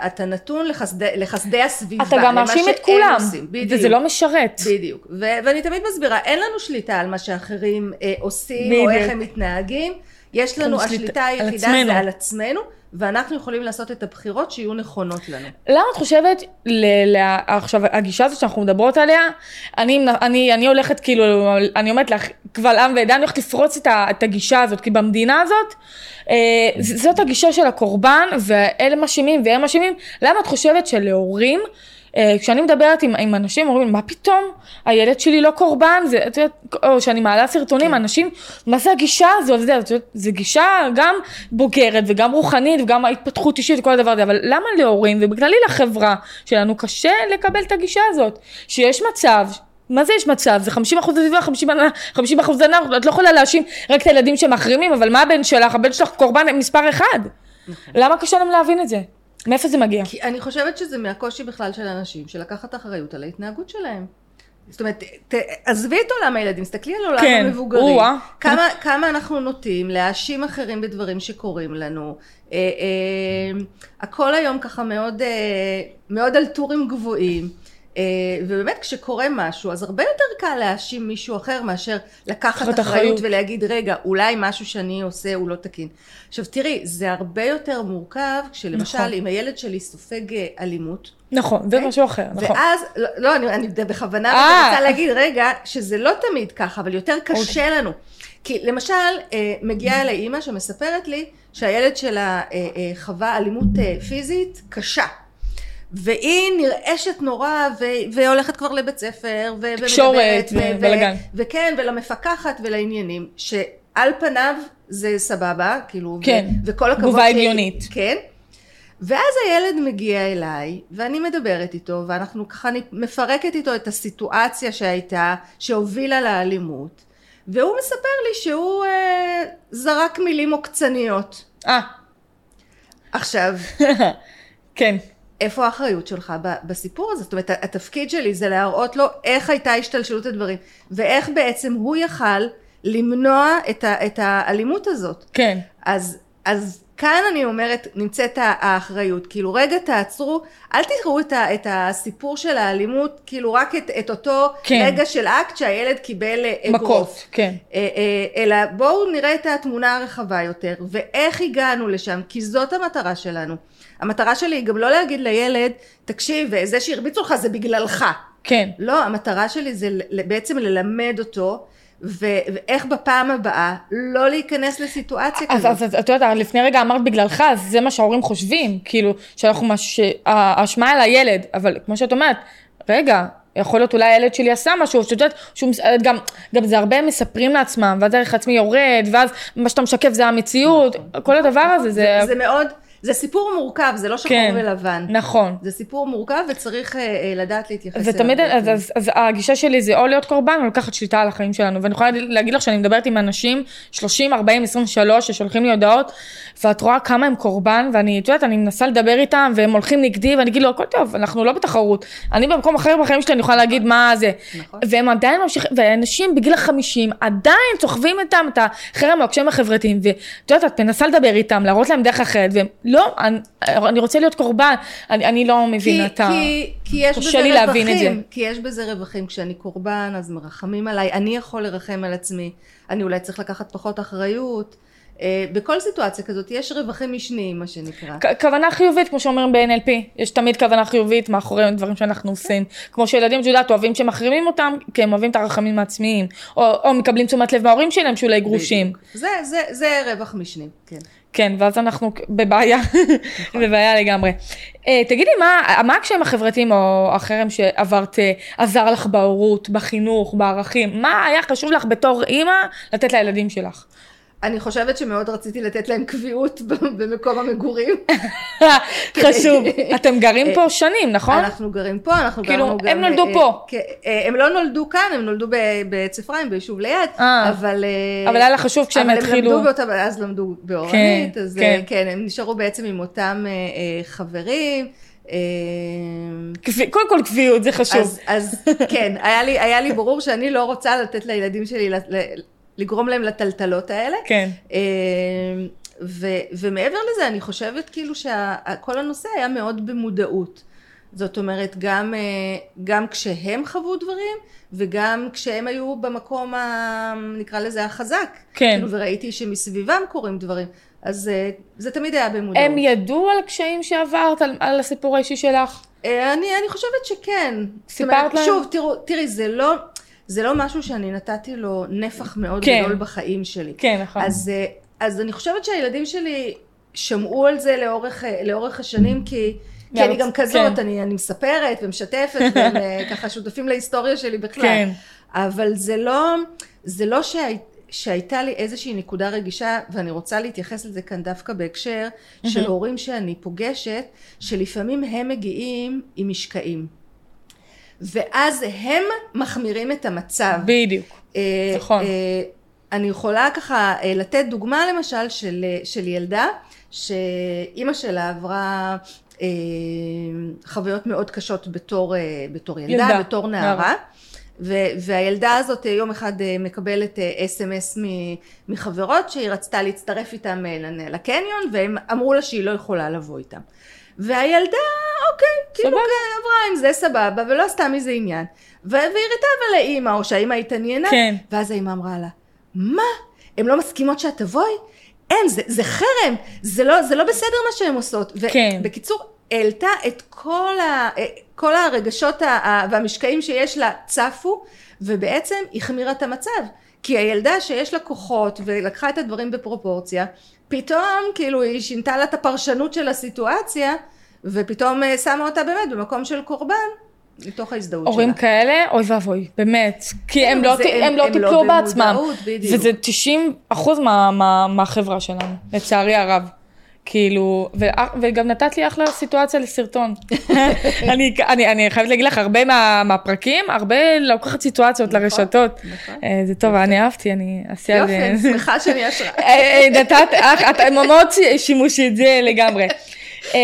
אתה נתון לחסדי, לחסדי הסביבה. אתה גם מאשים את כולם, עושים. בדיוק. וזה לא משרת. בדיוק. ו- ואני תמיד מסבירה, אין לנו שליטה על מה שאחרים אה, עושים, בדיוק. או איך הם מתנהגים. יש לנו, לנו שליטה השליטה היחידה. זה על עצמנו, ואנחנו יכולים לעשות את הבחירות שיהיו נכונות לנו. למה את חושבת, ל- ל- עכשיו הגישה הזאת שאנחנו מדברות עליה, אני, אני, אני הולכת כאילו, אני אומרת לך, קבל עם ועדה, אני הולכת לפרוץ את, ה, את הגישה הזאת, כי במדינה הזאת, אה, זאת הגישה של הקורבן, ואלה מאשימים והם מאשימים, למה את חושבת שלהורים, כשאני מדברת עם, עם אנשים, אומרים, מה פתאום, הילד שלי לא קורבן, זה, את יודעת, או שאני מעלה סרטונים, כן. אנשים, מה זה הגישה הזאת, את יודעת, זה גישה גם בוגרת וגם רוחנית וגם ההתפתחות אישית וכל הדבר הזה, אבל למה להורים ובכללי לחברה שלנו קשה לקבל את הגישה הזאת, שיש מצב, מה זה יש מצב? זה 50 אחוז סביבה, 50 50 אחוז הנער, את לא יכולה להאשים רק את הילדים שמחרימים, אבל מה הבן שלך? הבן שלך קורבן מספר אחד. למה קשה להם להבין את זה? מאיפה זה מגיע? כי אני חושבת שזה מהקושי בכלל של אנשים, של לקחת אחריות על ההתנהגות שלהם. זאת אומרת, ת, עזבי את עולם הילדים, תסתכלי על עולם כן, המבוגרים. או-אה. כמה, כמה אנחנו נוטים להאשים אחרים בדברים שקורים לנו. אה, אה, הכל היום ככה מאוד, אה, מאוד על טורים גבוהים. אה, ובאמת כשקורה משהו, אז הרבה יותר קל להאשים מישהו אחר מאשר לקחת אחריות. ולהגיד, רגע, אולי משהו שאני עושה הוא לא תקין. עכשיו תראי, זה הרבה יותר מורכב כשלמשל נכון. אם הילד שלי סופג אה, אלימות, נכון, זה אוקיי? משהו אחר, נכון. ואז, לא, לא אני, אני בכוונה אה. רוצה להגיד, רגע, שזה לא תמיד ככה, אבל יותר קשה לנו. כי למשל, מגיעה אליי אימא שמספרת לי שהילד שלה חווה אלימות פיזית קשה. והיא נרעשת נורא, ו- והולכת כבר לבית ספר, ו- תקשורת ומדברת, ו- ובלאגן. וכן, ולמפקחת ולעניינים, שעל פניו זה סבבה, כאילו, כן, ו- וכל הכבוד, תגובה הגיונית. כן, ואז הילד מגיע אליי, ואני מדברת איתו, ואנחנו ככה, אני מפרקת איתו את הסיטואציה שהייתה, שהובילה לאלימות, והוא מספר לי שהוא אה, זרק מילים עוקצניות. אה, עכשיו, כן. איפה האחריות שלך בסיפור הזה? זאת אומרת, התפקיד שלי זה להראות לו איך הייתה השתלשלות הדברים, ואיך בעצם הוא יכל למנוע את, ה- את האלימות הזאת. כן. אז, אז כאן אני אומרת, נמצאת האחריות. כאילו, רגע תעצרו, אל תראו את, ה, את הסיפור של האלימות, כאילו רק את, את אותו כן. רגע של אקט שהילד קיבל אה, אגרוף. מכות, כן. אה, אה, אלא בואו נראה את התמונה הרחבה יותר, ואיך הגענו לשם, כי זאת המטרה שלנו. המטרה שלי היא גם לא להגיד לילד, תקשיב, זה שהרביצו לך זה בגללך. כן. לא, המטרה שלי זה בעצם ללמד אותו, ו- ואיך בפעם הבאה לא להיכנס לסיטואציה אז, כזאת. אז, אז את יודעת, לפני רגע אמרת בגללך, אז זה מה שההורים חושבים, כאילו, שאנחנו. האשמה על הילד, אבל כמו שאת אומרת, רגע, יכול להיות אולי הילד שלי עשה משהו, שאת יודעת, שהוא, גם, גם זה הרבה מספרים לעצמם, ואז הערך העצמי יורד, ואז מה שאתה משקף זה המציאות, כל הדבר הזה, זה, זה מאוד, זה סיפור מורכב, זה לא שחור כן. ולבן. נכון. זה סיפור מורכב וצריך אה, אה, לדעת להתייחס ותמיד, אליו. אז, אז, אז הגישה שלי זה או להיות קורבן או לקחת שליטה על החיים שלנו. ואני יכולה להגיד לך שאני מדברת עם אנשים 30, 40, 23 ששולחים לי הודעות, ואת רואה כמה הם קורבן, ואני, את יודעת, אני מנסה לדבר איתם, והם הולכים נגדי, ואני אגיד לו, הכל טוב, אנחנו לא בתחרות. אני במקום אחר בחיים שלי, אני יכולה להגיד מה זה. נכון. והם עדיין ממשיכים, ואנשים בגיל החמישים עדיין סוחבים איתם את החרם או הקשיים החברתיים, ואת יודעת, את מנסה לדבר איתם, להראות להם דרך אחרת, והם, לא, אני, אני רוצה להיות קורבן, אני, אני לא מבינה את ה... כי, כי יש בזה רווחים. כי יש בזה רווחים, כשאני קורבן אז מרחמים עליי, אני יכול לרחם על עצמי, אני אולי צריך לקחת פחות אחריות, אה, בכל סיטואציה כזאת יש רווחים משניים מה שנקרא. כוונה חיובית, כמו שאומרים ב-NLP, יש תמיד כוונה חיובית מאחורי דברים שאנחנו עושים. כמו שילדים, את יודעת, אוהבים שמחרימים אותם, כי הם אוהבים את הרחמים העצמיים. או, או מקבלים תשומת לב מההורים שלהם שאולי גרושים. בדיוק. זה, זה, זה רווח משני, כן. כן, ואז אנחנו בבעיה, בבעיה לגמרי. Uh, תגידי, מה, מה הקשיים החברתיים או החרם שעברת uh, עזר לך בהורות, בחינוך, בערכים? מה היה חשוב לך בתור אימא לתת לילדים שלך? אני חושבת שמאוד רציתי לתת להם קביעות במקום המגורים. חשוב. אתם גרים פה שנים, נכון? אנחנו גרים פה, אנחנו כאילו, גרנו גם... הם נולדו אה, פה. אה, הם לא נולדו כאן, הם נולדו בעץ אפרים, ביישוב ליד, אה. אבל... אה, אבל היה לך חשוב כשהם אבל התחילו- הם למדו באותה, אז למדו באורנית, כן, אז כן. אה, כן, הם נשארו בעצם עם אותם אה, אה, חברים. אה, קודם כל קביעות, זה חשוב. אז, אז כן, היה לי, היה לי ברור שאני לא רוצה לתת לילדים שלי, לגרום להם לטלטלות האלה. כן. אה, ו, ומעבר לזה, אני חושבת כאילו שכל הנושא היה מאוד במודעות. זאת אומרת, גם, אה, גם כשהם חוו דברים, וגם כשהם היו במקום, ה, נקרא לזה, החזק. כן. כאילו, וראיתי שמסביבם קורים דברים. אז אה, זה תמיד היה במודעות. הם ידעו על הקשיים שעברת, על, על הסיפור האישי שלך? אה, אני, אני חושבת שכן. סיפרת אומרת, להם? שוב, תראו, תראי, זה לא, זה לא משהו שאני נתתי לו נפח מאוד כן. גדול בחיים שלי. כן, נכון. אז, אה, אז אני חושבת שהילדים שלי שמעו על זה לאורך, אה, לאורך השנים, כי, כי אני גם כזאת, כן. אני, אני מספרת ומשתפת, והם אה, ככה שותפים להיסטוריה שלי בכלל. כן. אבל זה לא, זה לא שהי, שהייתה לי איזושהי נקודה רגישה, ואני רוצה להתייחס לזה כאן דווקא בהקשר של הורים שאני פוגשת, שלפעמים הם מגיעים עם משקעים. ואז הם מחמירים את המצב. בדיוק. אה, נכון. אה, אני יכולה ככה אה, לתת דוגמה למשל של, של ילדה שאימא שלה עברה אה, חוויות מאוד קשות בתור, אה, בתור ילדה, ילדה, בתור נערה. נערה. ו- והילדה הזאת יום אחד מקבלת אס.אם.אס מחברות שהיא רצתה להצטרף איתם לקניון והם אמרו לה שהיא לא יכולה לבוא איתם. והילדה, אוקיי, כאילו סבבה. כן, עברה עם זה סבבה ולא עשתה מזה עניין. ו- והראתה אבל לאימא, או שהאימא התעניינה, כן. ואז האימא אמרה לה, מה? הן לא מסכימות שאת תבואי? אין, זה, זה חרם, זה לא, זה לא בסדר מה שהן עושות. כן. ובקיצור, העלתה את כל, ה, כל הרגשות ה- ה- והמשקעים שיש לה צפו, ובעצם החמירה את המצב. כי הילדה שיש לה כוחות ולקחה את הדברים בפרופורציה, פתאום כאילו היא שינתה לה את הפרשנות של הסיטואציה, ופתאום אה, שמה אותה באמת במקום של קורבן, מתוך ההזדהות שלה. הורים כאלה, אוי ואבוי, באמת. כי כן, הם לא, זה- הם- הם לא הם לא טיפלו בעצמם. במודעות, בדיוק. וזה 90 אחוז מה, מה, מהחברה שלנו, לצערי הרב. כאילו, ו, וגם נתת לי אחלה סיטואציה לסרטון. אני, אני, אני חייבת להגיד לך, הרבה מה, מהפרקים, הרבה לוקחת סיטואציות נכון, לרשתות. נכון. אה, זה טוב, אני אהבתי, אני אעשה על יופי, זה. אני שמחה שאני השראה. אה, אה, נתת, אה, את מאוד שימושית, זה לגמרי. אה,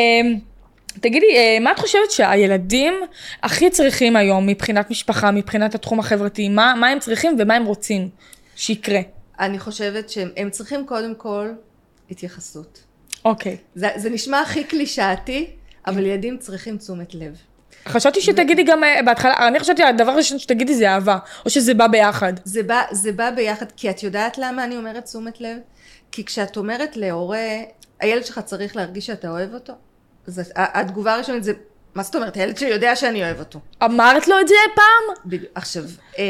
תגידי, אה, מה את חושבת שהילדים הכי צריכים היום מבחינת משפחה, מבחינת התחום החברתי? מה, מה הם צריכים ומה הם רוצים שיקרה? אני חושבת שהם הם צריכים קודם כל התייחסות. אוקיי. זה, זה נשמע הכי קלישאתי, אבל ילדים צריכים תשומת לב. חשבתי שתגידי גם אה, בהתחלה, אני חשבתי הדבר הראשון שתגידי זה אהבה, או שזה בא ביחד. זה בא, זה בא ביחד, כי את יודעת למה אני אומרת תשומת לב? כי כשאת אומרת להורה, הילד שלך צריך להרגיש שאתה אוהב אותו, אז ה- התגובה הראשונית זה, מה זאת אומרת? הילד שלי יודע שאני אוהב אותו. אמרת לו את זה פעם? בדיוק. עכשיו, אה,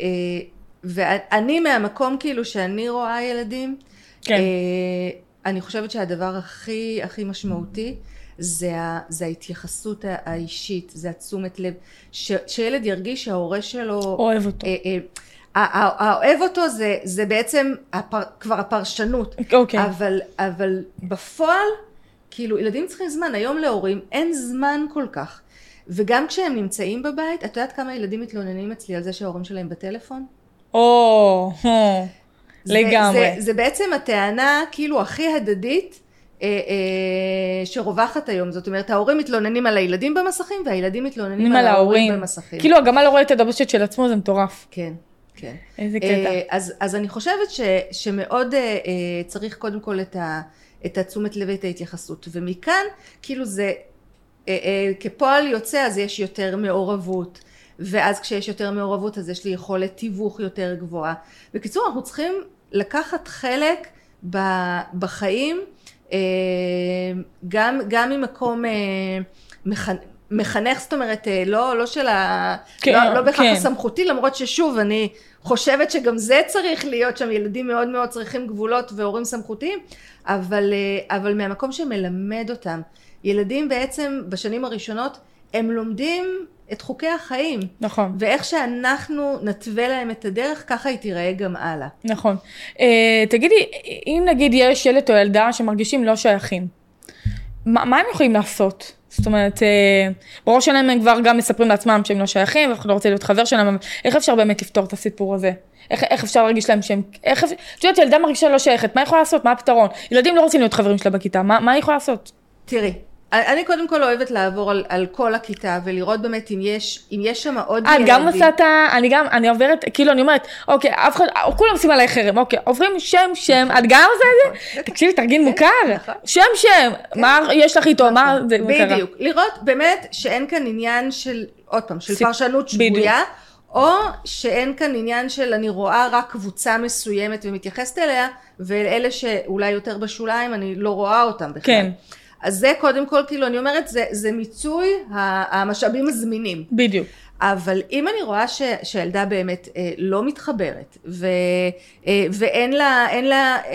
אה, ואני מהמקום כאילו שאני רואה ילדים, כן. אה, אני חושבת שהדבר הכי הכי משמעותי זה, ה, זה ההתייחסות האישית, זה התשומת לב, ש, שילד ירגיש שההורה שלו... אוהב אותו. אה, אה, האוהב אותו זה, זה בעצם הפר, כבר הפרשנות, אוקיי. אבל, אבל בפועל כאילו, ילדים צריכים זמן, היום להורים אין זמן כל כך. וגם כשהם נמצאים בבית, את יודעת כמה ילדים מתלוננים אצלי על זה שההורים שלהם בטלפון? או, זה- לגמרי. זה, זה בעצם הטענה כאילו הכי הדדית אה, אה, שרווחת היום. זאת אומרת, ההורים מתלוננים על הילדים במסכים, והילדים מתלוננים על ההורים ההורים. במסכים. כאילו הגמל לא רואה את הדבשת של עצמו, זה מטורף. כן, כן. איזה קטע. אה, אז, אז אני חושבת ש, שמאוד אה, אה, צריך קודם כל את, ה, את התשומת לב ואת ההתייחסות. ומכאן, כאילו זה, אה, אה, כפועל יוצא, אז יש יותר מעורבות. ואז כשיש יותר מעורבות, אז יש לי יכולת תיווך יותר גבוהה. בקיצור, אנחנו צריכים לקחת חלק בחיים, אה, גם, גם ממקום אה, מחנ- מחנך, זאת אומרת, אה, לא, לא של ה... כן, לא, לא בהכרח כן. הסמכותי, למרות ששוב, אני חושבת שגם זה צריך להיות שם, ילדים מאוד מאוד צריכים גבולות והורים סמכותיים, אבל, אבל מהמקום שמלמד אותם. ילדים בעצם בשנים הראשונות, הם לומדים את חוקי החיים. נכון. ואיך שאנחנו נתווה להם את הדרך, ככה היא תיראה גם הלאה. נכון. אה, תגידי, אם נגיד יש ילד או ילדה שמרגישים לא שייכים, מה, מה הם יכולים לעשות? זאת אומרת, אה, בראש שלהם הם כבר גם מספרים לעצמם שהם לא שייכים, ואף אחד לא רוצה להיות חבר שלהם, אבל איך אפשר באמת לפתור את הסיפור הזה? איך, איך אפשר להרגיש להם שהם, איך אפשר, את יודעת, ילדה מרגישה לא שייכת, מה היא יכולה לעשות? מה הפתרון? ילדים לא רוצים להיות חברים שלה בכיתה, מה, מה היא יכולה לעשות? תראי, אני קודם כל אוהבת לעבור על, על כל הכיתה ולראות באמת אם יש, אם יש שם עוד אה, את ילדים. גם עושה את ה... אני גם, אני עוברת, כאילו, אני אומרת, אוקיי, אף אחד, כולם עושים עליי חרם, אוקיי, עוברים שם, שם, את גם עושה את זה? תקשיבי, תרגיל מוכר, נכון. שם, שם, מה יש לך איתו, מה זה, מה קרה? בדיוק. לראות באמת שאין כאן עניין של, עוד פעם, של פרשנות. שגויה, או שאין כאן עניין של אני רואה רק קבוצה מסוימת ומתייחסת אליה, ואלה שאולי יותר בשוליים, אני לא רואה אותם בכלל. כן. אז זה קודם כל, כאילו, אני אומרת, זה, זה מיצוי המשאבים הזמינים. בדיוק. אבל אם אני רואה ש, שהילדה באמת אה, לא מתחברת ו, אה, ואין לה, אין לה, אה,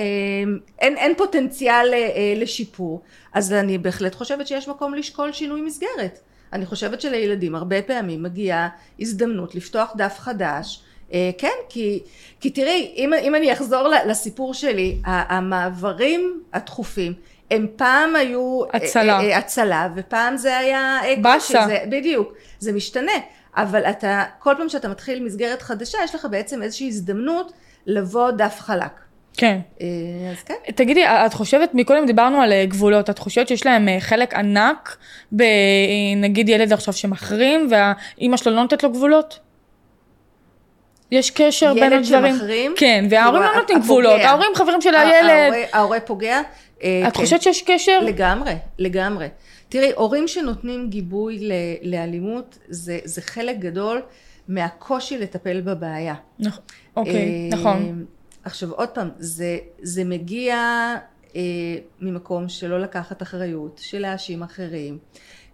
אין, אין פוטנציאל אה, אה, לשיפור, אז אני בהחלט חושבת שיש מקום לשקול שינוי מסגרת. אני חושבת שלילדים הרבה פעמים מגיעה הזדמנות לפתוח דף חדש. אה, כן, כי, כי תראי, אם, אם אני אחזור לסיפור שלי, המעברים התכופים, הם פעם היו הצלה. אה, אה, הצלה, ופעם זה היה אה, באסה. בדיוק, זה משתנה, אבל אתה, כל פעם שאתה מתחיל מסגרת חדשה, יש לך בעצם איזושהי הזדמנות לבוא דף חלק. כן. אז כן. תגידי, את חושבת, מקודם דיברנו על גבולות, את חושבת שיש להם חלק ענק בנגיד ילד עכשיו שמחרים והאימא שלו לא נותנת לו גבולות? יש קשר בין ילד הדברים? שמחרים? כן, וההורים כאילו, לא נותנים. גבולות, ההורים חברים של הילד. ההורה פוגע. אה, את כן. חושבת שיש קשר? לגמרי, לגמרי. תראי, הורים שנותנים גיבוי ל- לאלימות, זה, זה חלק גדול מהקושי לטפל בבעיה. נכ- אוקיי, אה, נכון. עכשיו עוד פעם, זה, זה מגיע אה, ממקום שלא לקחת אחריות, של להאשים אחרים,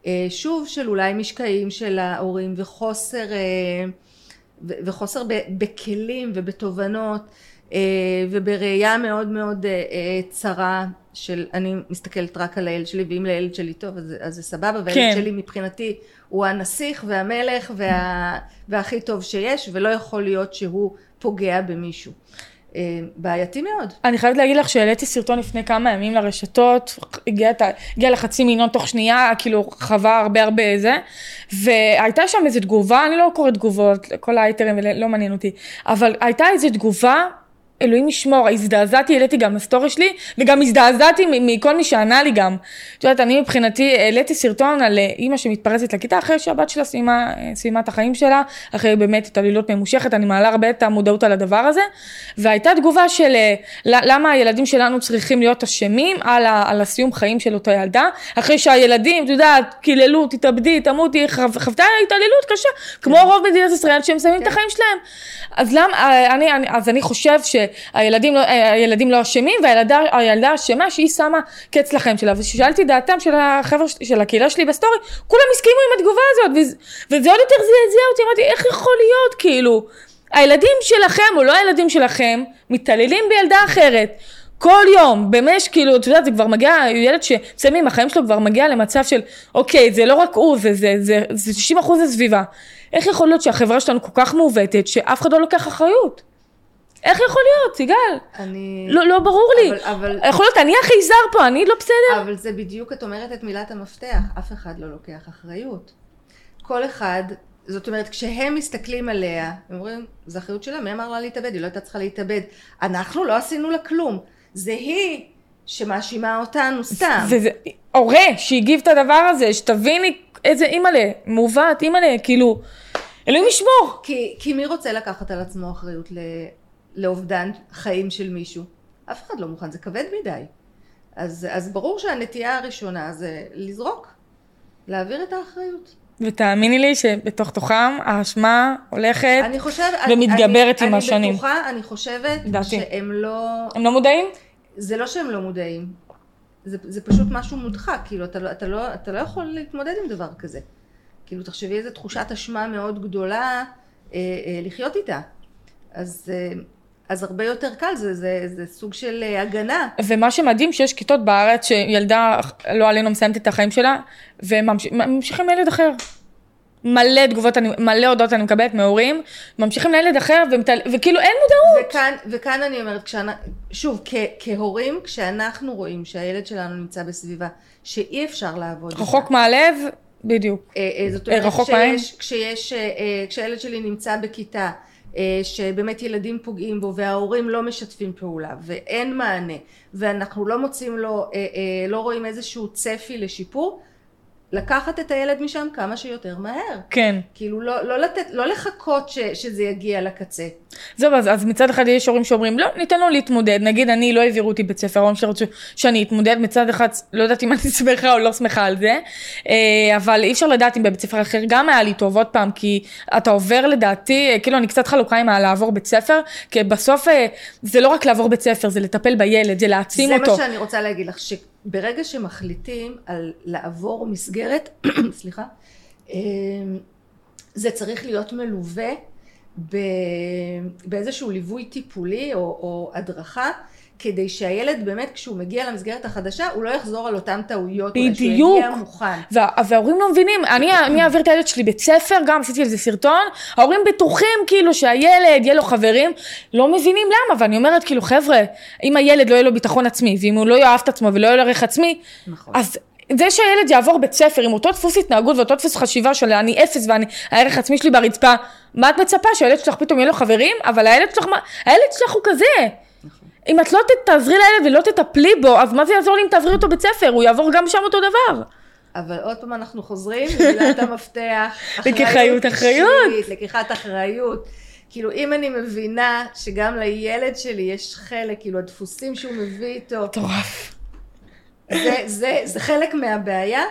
אה, שוב של אולי משקעים של ההורים וחוסר, אה, וחוסר ב- בכלים ובתובנות ובראייה מאוד מאוד אה, אה, צרה של אני מסתכלת רק על הילד שלי ואם לילד שלי טוב אז, אז זה סבבה והילד כן. שלי מבחינתי הוא הנסיך והמלך וה, והכי טוב שיש ולא יכול להיות שהוא פוגע במישהו. אה, בעייתי מאוד. אני חייבת להגיד לך שהעליתי סרטון לפני כמה ימים לרשתות, הגיע לחצי מיליון תוך שנייה, כאילו חווה הרבה הרבה זה, והייתה שם איזו תגובה, אני לא קוראת תגובות, כל האייטרים לא מעניין אותי, אבל הייתה איזו תגובה, אלוהים ישמור, הזדעזעתי, העליתי גם לסטורי שלי, וגם הזדעזעתי מכל מי שענה לי גם. את יודעת, אני מבחינתי העליתי סרטון על אה, אימא שמתפרצת לכיתה אחרי שהבת שלה סיימה, אה, סיימה את החיים שלה, אחרי באמת התעללות ממושכת, אני מעלה הרבה את המודעות על הדבר הזה, והייתה תגובה של אה, למה הילדים שלנו צריכים להיות אשמים על, ה, על הסיום חיים של אותה ילדה, אחרי שהילדים, את יודעת, קיללו, תתאבדי, תמותי, חו- חוותה התעללות קשה, כמו רוב מדינת ישראל שהם מסיימים את החיים שלהם. אז למה, אני, אני, אז אני חושב שהילדים לא, אה, לא אשמים, והילדה הילדה אשמה שהיא שמה קץ לחיים שלה. וכששאלתי דעתם של החבר'ה, של הקהילה שלי ב story, כולם הסכימו עם התגובה הזאת, וזה, עוד יותר זעזע אותי, אמרתי, איך יכול להיות, כאילו, הילדים שלכם או לא הילדים שלכם מתעללים בילדה אחרת. כל יום, במש, כאילו, את יודעת, זה כבר מגיע, ילד שמסיימים, החיים שלו כבר מגיע למצב של, אוקיי, זה לא רק הוא, זה, זה, זה, זה 90 אחוז הסביבה. איך יכול להיות שהחברה שלנו כל כך מעוותת, שאף אחד לא לוקח אחריות? איך יכול להיות, סיגל? אני... לא, לא ברור לי. אבל- אבל- יכול להיות, אני הכי זר פה, אני לא בסדר. אבל זה בדיוק, את אומרת את מילת המפתח, אף אחד לא לוקח אחריות. כל אחד, זאת אומרת, כשהם מסתכלים עליה, הם אומרים, זו אחריות שלה, מי אמר לה להתאבד? היא לא הייתה צריכה להתאבד. אנחנו לא עשינו לה כלום. זה היא שמאשימה אותנו סתם. וזה, הורה שהגיב את הדבר הזה, שתביני איזה אימא'לה, מעוות, אימא'לה, כאילו, אלוהים ישמור. כי, כי מי רוצה לקחת על עצמו אחריות לאובדן חיים של מישהו? אף אחד לא מוכן, זה כבד מדי. אז, אז ברור שהנטייה הראשונה זה לזרוק, להעביר את האחריות. ותאמיני לי שבתוך תוכם האשמה הולכת, אני חושבת, ומתגברת אני, עם אני השנים. אני בטוחה, אני חושבת דעתי. שהם לא, הם לא מודעים? זה לא שהם לא מודעים, זה, זה פשוט משהו מודחק, כאילו אתה לא, אתה, לא, אתה לא יכול להתמודד עם דבר כזה. כאילו תחשבי איזה תחושת אשמה מאוד גדולה אה, אה, לחיות איתה. אז, אה, אז הרבה יותר קל, זה, זה, זה סוג של אה, הגנה. ומה שמדהים שיש כיתות בארץ שילדה לא עלינו מסיימת את החיים שלה וממשיכים לילד אחר. מלא תגובות, אני, מלא הודעות אני מקבלת מהורים, ממשיכים לילד אחר ומתל... וכאילו אין מודעות. וכאן, וכאן אני אומרת, כשאנ... שוב, כ, כהורים, כשאנחנו רואים שהילד שלנו נמצא בסביבה שאי אפשר לעבוד איתה, רחוק מהלב, בדיוק. אה, אה, זאת אה, אומרת, רחוק כשיש, כשיש, אה, אה, כשהילד שלי נמצא בכיתה, שבאמת ילדים פוגעים בו וההורים לא משתפים פעולה ואין מענה ואנחנו לא מוצאים לו, אה, אה, לא רואים איזשהו צפי לשיפור, לקחת את הילד משם כמה שיותר מהר. כן. כאילו לא, לא, לתת, לא לחכות ש, שזה יגיע לקצה. זהו, אז, אז מצד אחד יש הורים שאומרים, לא, ניתן לו להתמודד. נגיד, אני, לא העבירו אותי בית ספר, ההורים שלי רצו שאני אתמודד. מצד אחד, לא יודעת אם אני שמחה או לא שמחה על זה, אה, אבל אי אפשר לדעת אם בבית ספר אחר גם היה לי טוב עוד פעם, כי אתה עובר לדעתי, אה, כאילו, אני קצת חלוקה עם הלעבור בית ספר, כי בסוף אה, זה לא רק לעבור בית ספר, זה לטפל בילד, זה להעצים זה אותו. מה שאני רוצה להגיד לך, שברגע שמחליטים על לעבור מסגרת, סליחה, אמ, זה צריך להיות מלווה באיזשהו ליווי טיפולי או, או הדרכה, כדי שהילד באמת כשהוא מגיע למסגרת החדשה, הוא לא יחזור על אותם טעויות, אולי שהוא בדיוק. יגיע מוכן. וה, וההורים לא מבינים, אני, אני אעביר את הילד שלי בית ספר, גם עשיתי על זה סרטון, ההורים בטוחים כאילו שהילד, יהיה לו חברים, לא מבינים למה, ואני אומרת כאילו חבר'ה, אם הילד לא יהיה לו ביטחון עצמי, ואם הוא לא יאהב את עצמו ולא יהיה לו ערך עצמי, נכון. אז זה שהילד יעבור בית ספר עם אותו דפוס התנהגות ואותו דפוס חשיבה של אני אפס ואני, הערך העצמי שלי ברצפה, מה את מצפה, שהילד שלך פתאום יהיה לו חברים? אבל הילד שלך, הילד שלך הוא כזה. אם את לא תעזרי לילד ולא תטפלי בו, אז מה זה יעזור לי אם תעברי אותו בית ספר? הוא יעבור גם שם אותו דבר. אבל עוד פעם אנחנו חוזרים למילת המפתח, לקיחת אחריות. לקיחת אחריות. כאילו אם אני מבינה שגם לילד שלי יש חלק, כאילו הדפוסים שהוא מביא איתו, מטורף. זה, זה, זה חלק מהבעיה,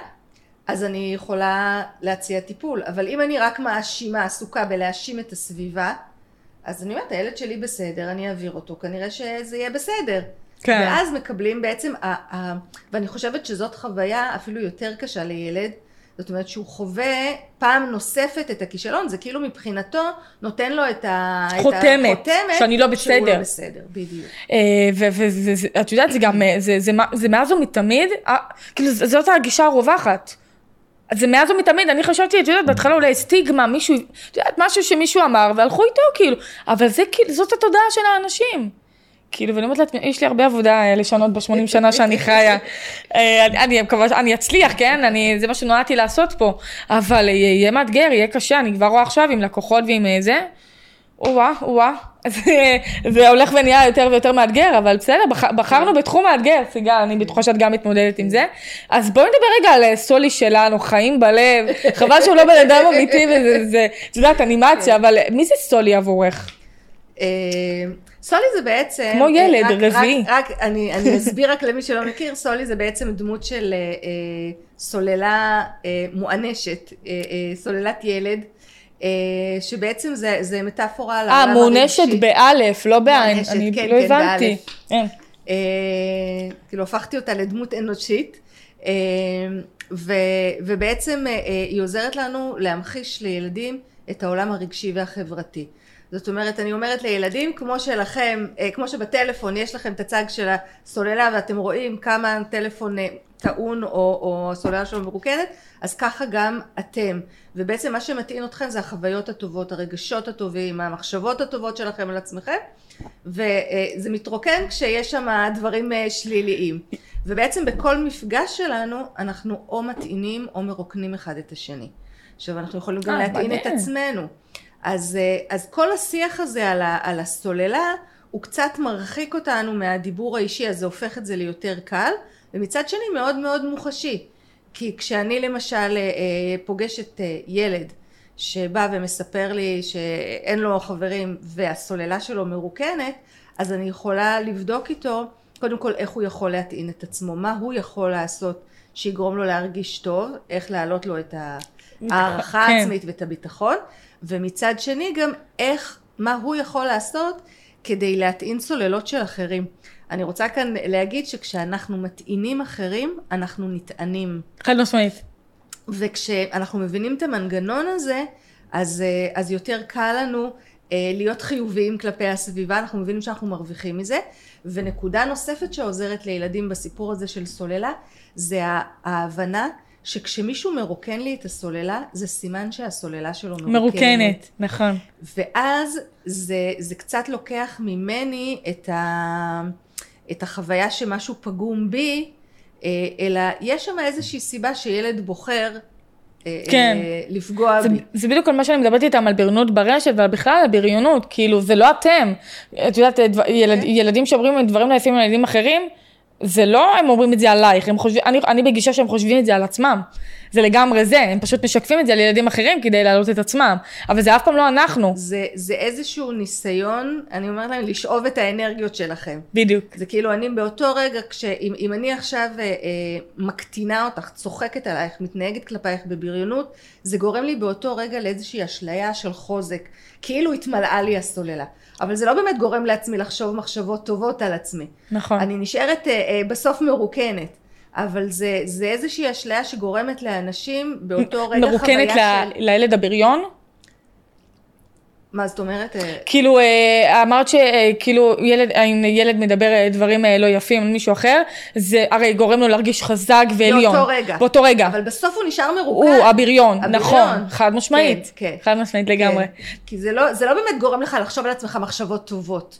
אז אני יכולה להציע טיפול. אבל אם אני רק מאשימה, עסוקה בלהאשים את הסביבה, אז אני אומרת, הילד שלי בסדר, אני אעביר אותו, כנראה שזה יהיה בסדר. כן. ואז מקבלים בעצם, ה- ה- ואני חושבת שזאת חוויה אפילו יותר קשה לילד, זאת אומרת שהוא חווה פעם נוספת את הכישלון, זה כאילו מבחינתו נותן לו את ה- את החותמת שאני לא שהוא בסדר. לא בסדר, בדיוק. ואת יודעת, זה גם, אה, זה- זה מה- זה מאז ומתמיד, אה, כאילו זאת הגישה הרווחת. זה מאז ומתמיד, אני חשבתי, את יודעת, בהתחלה אולי סטיגמה, מישהו, את יודעת, משהו שמישהו אמר, והלכו איתו, כאילו, אבל זה כאילו, זאת התודעה של האנשים. כאילו, ואני אומרת לעצמי, יש לי הרבה עבודה אה, לשנות ב-80 שנה שאני חיה. אה, אני- אני מקווה שאני אצליח, כן? אני, זה מה שנועדתי לעשות פה. אבל יהיה יהיה מאתגר, יהיה קשה, אני כבר רואה עכשיו עם לקוחות ועם אה, זה. או-אה, או-אה. אה, זה הולך ונהיה יותר ויותר מאתגר, אבל בסדר, בח- בחרנו בתחום מאתגר, סיגל, אני בטוחה שאת גם מתמודדת עם זה. אז בואי נדבר רגע על אה, סולי שלנו, חיים בלב. חבל שהוא לא בן אדם אמיתי וזה, זה, את יודעת, אנימציה, אבל מי זה סולי עבורך? אה, סולי זה בעצם... כמו ילד, רק- רק- רביעי. רק, אני, אני אסביר רק למי שלא מכיר, סולי זה בעצם דמות של אה, אה, סוללה אה, מואנשת, אה, אה, סוללת ילד, אה, שבעצם זה, זה מטאפורה על אה, העולם מוענשת הרגשי. באלף, לא בעין. מוענשת, אני כן, לא כן, הבנתי. באלף. כן. אה, כאילו הפכתי אותה לדמות אנושית אה, ו, ובעצם אה, היא עוזרת לנו להמחיש לילדים את העולם הרגשי והחברתי. זאת אומרת, אני אומרת לילדים, כמו שלכם, אה, כמו שבטלפון יש לכם את הצג של הסוללה ואתם רואים כמה הטלפון אה, טעון או, או הסוללה שלו מרוקנת, אז ככה גם אתם. ובעצם מה שמטעין אתכם זה החוויות הטובות, הרגשות הטובים, המחשבות הטובות שלכם על עצמכם, וזה מתרוקן כשיש שם דברים אה, שליליים. ובעצם בכל מפגש שלנו אנחנו או מטעינים או מרוקנים אחד את השני. עכשיו אנחנו יכולים גם אה, להטעין את. עצמנו. אז, אה, אז כל השיח הזה על, ה, על הסוללה הוא קצת מרחיק אותנו מהדיבור האישי אז זה הופך את זה ליותר קל ומצד שני מאוד מאוד מוחשי כי כשאני למשל אה, אה, פוגשת אה, ילד שבא ומספר לי שאין לו חברים והסוללה שלו מרוקנת אז אני יכולה לבדוק איתו קודם כל איך הוא יכול להטעין את עצמו מה הוא יכול לעשות שיגרום לו להרגיש טוב איך להעלות לו את הערכה כן. העצמית ואת הביטחון ומצד שני גם איך מה הוא יכול לעשות כדי להטעין סוללות של אחרים אני רוצה כאן להגיד שכשאנחנו מטעינים אחרים אנחנו נטענים חד משמעית. וכשאנחנו מבינים את המנגנון הזה, אז, אה, אז יותר קל לנו אה, להיות חיוביים כלפי הסביבה, אנחנו מבינים שאנחנו מרוויחים מזה. ונקודה נוספת שעוזרת לילדים בסיפור הזה של סוללה, זה ההבנה שכשמישהו מרוקן לי את הסוללה, זה סימן שהסוללה שלו מרוקנת. מרוקנת, נכון. ואז זה, זה קצת לוקח ממני את, ה, את החוויה שמשהו פגום בי, אה, אלא יש שם איזושהי סיבה שילד בוחר אה, כן. אה, לפגוע זה, בי. זה בדיוק כל מה שאני מדברת איתם על בריונות ברשת ועל בכלל על בריונות, כאילו זה לא אתם. את יודעת, ילד, כן. ילדים שאומרים דברים נעשים על ילדים אחרים, זה לא הם אומרים את זה עלייך, הם חושבים, אני, אני בגישה שהם חושבים את זה על עצמם. זה לגמרי זה, הם פשוט משקפים את זה על ילדים אחרים כדי להעלות את עצמם. אבל זה אף פעם לא אנחנו. זה, זה איזשהו ניסיון, אני אומרת להם, לשאוב את האנרגיות שלכם. בדיוק. זה כאילו אני באותו רגע, כשאם אם אני עכשיו אה, אה, מקטינה אותך, צוחקת עלייך, מתנהגת כלפייך בבריונות, זה גורם לי באותו רגע לאיזושהי אשליה של חוזק, כאילו התמלאה לי הסוללה. אבל זה לא באמת גורם לעצמי לחשוב מחשבות טובות על עצמי. נכון. אני נשארת אה, אה, בסוף מרוקנת. אבל זה, זה איזושהי אשליה שגורמת לאנשים באותו רגע מרוקנת חוויה של... לילד הבריון? מה זאת אומרת? אה, כאילו אה, אמרת שכאילו ילד, אם ילד מדבר אה, דברים אה, לא יפים על מישהו אחר, זה הרי גורם לו להרגיש חזק ועליון. באותו רגע. באותו רגע. אבל בסוף הוא נשאר מרוקן. הוא הבריון, הבריון. נכון, חד משמעית. כן, כן. חד משמעית לגמרי. כן. כי זה לא, זה לא באמת גורם לך לחשוב על עצמך מחשבות טובות.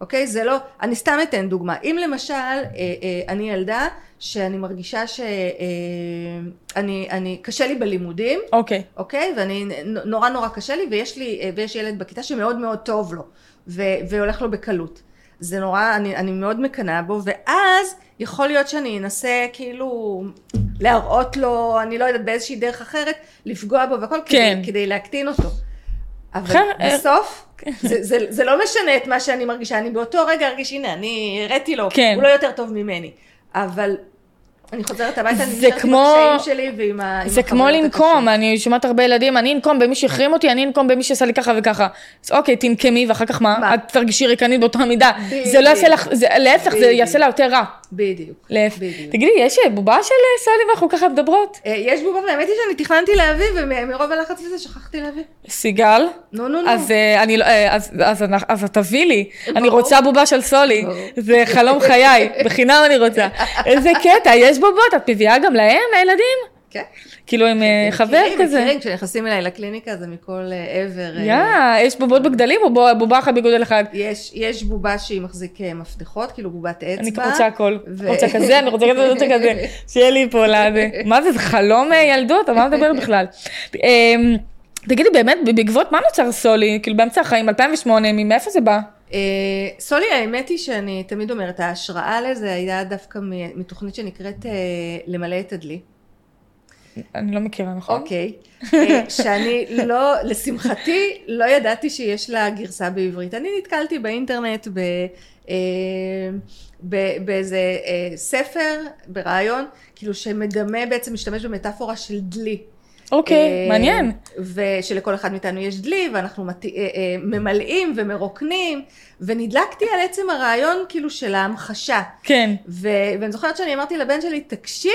אוקיי? זה לא, אני סתם אתן דוגמה. אם למשל, אה, אה, אני ילדה שאני מרגישה שאני, אה, אני, אני, קשה לי בלימודים, אוקיי. אוקיי? ואני, נורא נורא קשה לי, ויש לי, אה, ויש ילד בכיתה שמאוד מאוד טוב לו, ו, והולך לו בקלות. זה נורא, אני, אני מאוד מקנאה בו, ואז יכול להיות שאני אנסה כאילו להראות לו, אני לא יודעת, באיזושהי דרך אחרת, לפגוע בו והכל, כן. כדי, כדי להקטין אותו. אבל אה, בסוף, זה, זה, זה לא משנה את מה שאני מרגישה, אני באותו רגע ארגיש, הנה, אני הראיתי לו, כן. הוא לא יותר טוב ממני. אבל אני חוזרת הביתה, אני נשארת עם כמו- הקשיים שלי ועם ה- עם זה כמו לנקום. אני שומעת הרבה ילדים, אני אנקום במי שהחרים אותי, אני אנקום במי שעשה לי ככה וככה. אז אוקיי, תנקמי, ואחר כך מה? מה? את תרגישי ריקנית באותה מידה. זה לא יעשה לך, זה- להפך, זה. יעשה לה יותר רע. בדיוק. להפך. בדיוק. תגידי, יש אה, בובה של אה, סולי ואנחנו ככה מדברות? אה, יש בובה, והאמת היא שאני תכננתי להביא, ומרוב הלחץ וזה שכחתי להביא. סיגל? נו, נו, נו. אז אני לא, אז- אז אנחנו- אז את תביאי לי, אני. רוצה בובה של סולי. זה חלום חיי, בחינם אני רוצה. איזה קטע, יש בובות, את מביאה גם להם, לילדים? כן. כאילו עם אה, חבר מכירים, כזה. מכירים, כשנכנסים אליי לקליניקה זה מכל אה, עבר. אה, יא, יש בובות בגדלים או בו- בובה אחת בגודל אחד? יש, בובה שהיא מחזיק מפתחות, כאילו בובת אצבע. אני רוצה הכל, רוצה כזה, אני רוצה כזה, אני רוצה כזה, שיהיה לי פה לזה. מה זה, זה חלום ילדות, על מה מדבר בכלל? אמ, תגידי, באמת, בעקבות מה נוצר סולי? כאילו באמצע החיים, 2008, מאיפה זה בא? סולי, האמת היא שאני תמיד אומרת, ההשראה לזה הייתה דווקא מתוכנית שנקראת למלא את הדלי. אני לא מכירה, נכון? אוקיי. אה, שאני לא, לשמחתי, לא ידעתי שיש לה גרסה בעברית. אני נתקלתי באינטרנט ב... אה, באיזה אה, ספר, ברעיון, כאילו שמדמה בעצם, משתמש במטאפורה של דלי. אוקיי, אה, מעניין. ושלכל אחד מאיתנו יש דלי, ואנחנו מת... ממלאים ומרוקנים, ונדלקתי על עצם הרעיון כאילו של ההמחשה. כן. ו... ואני זוכרת שאני אמרתי לבן שלי, תקשיב,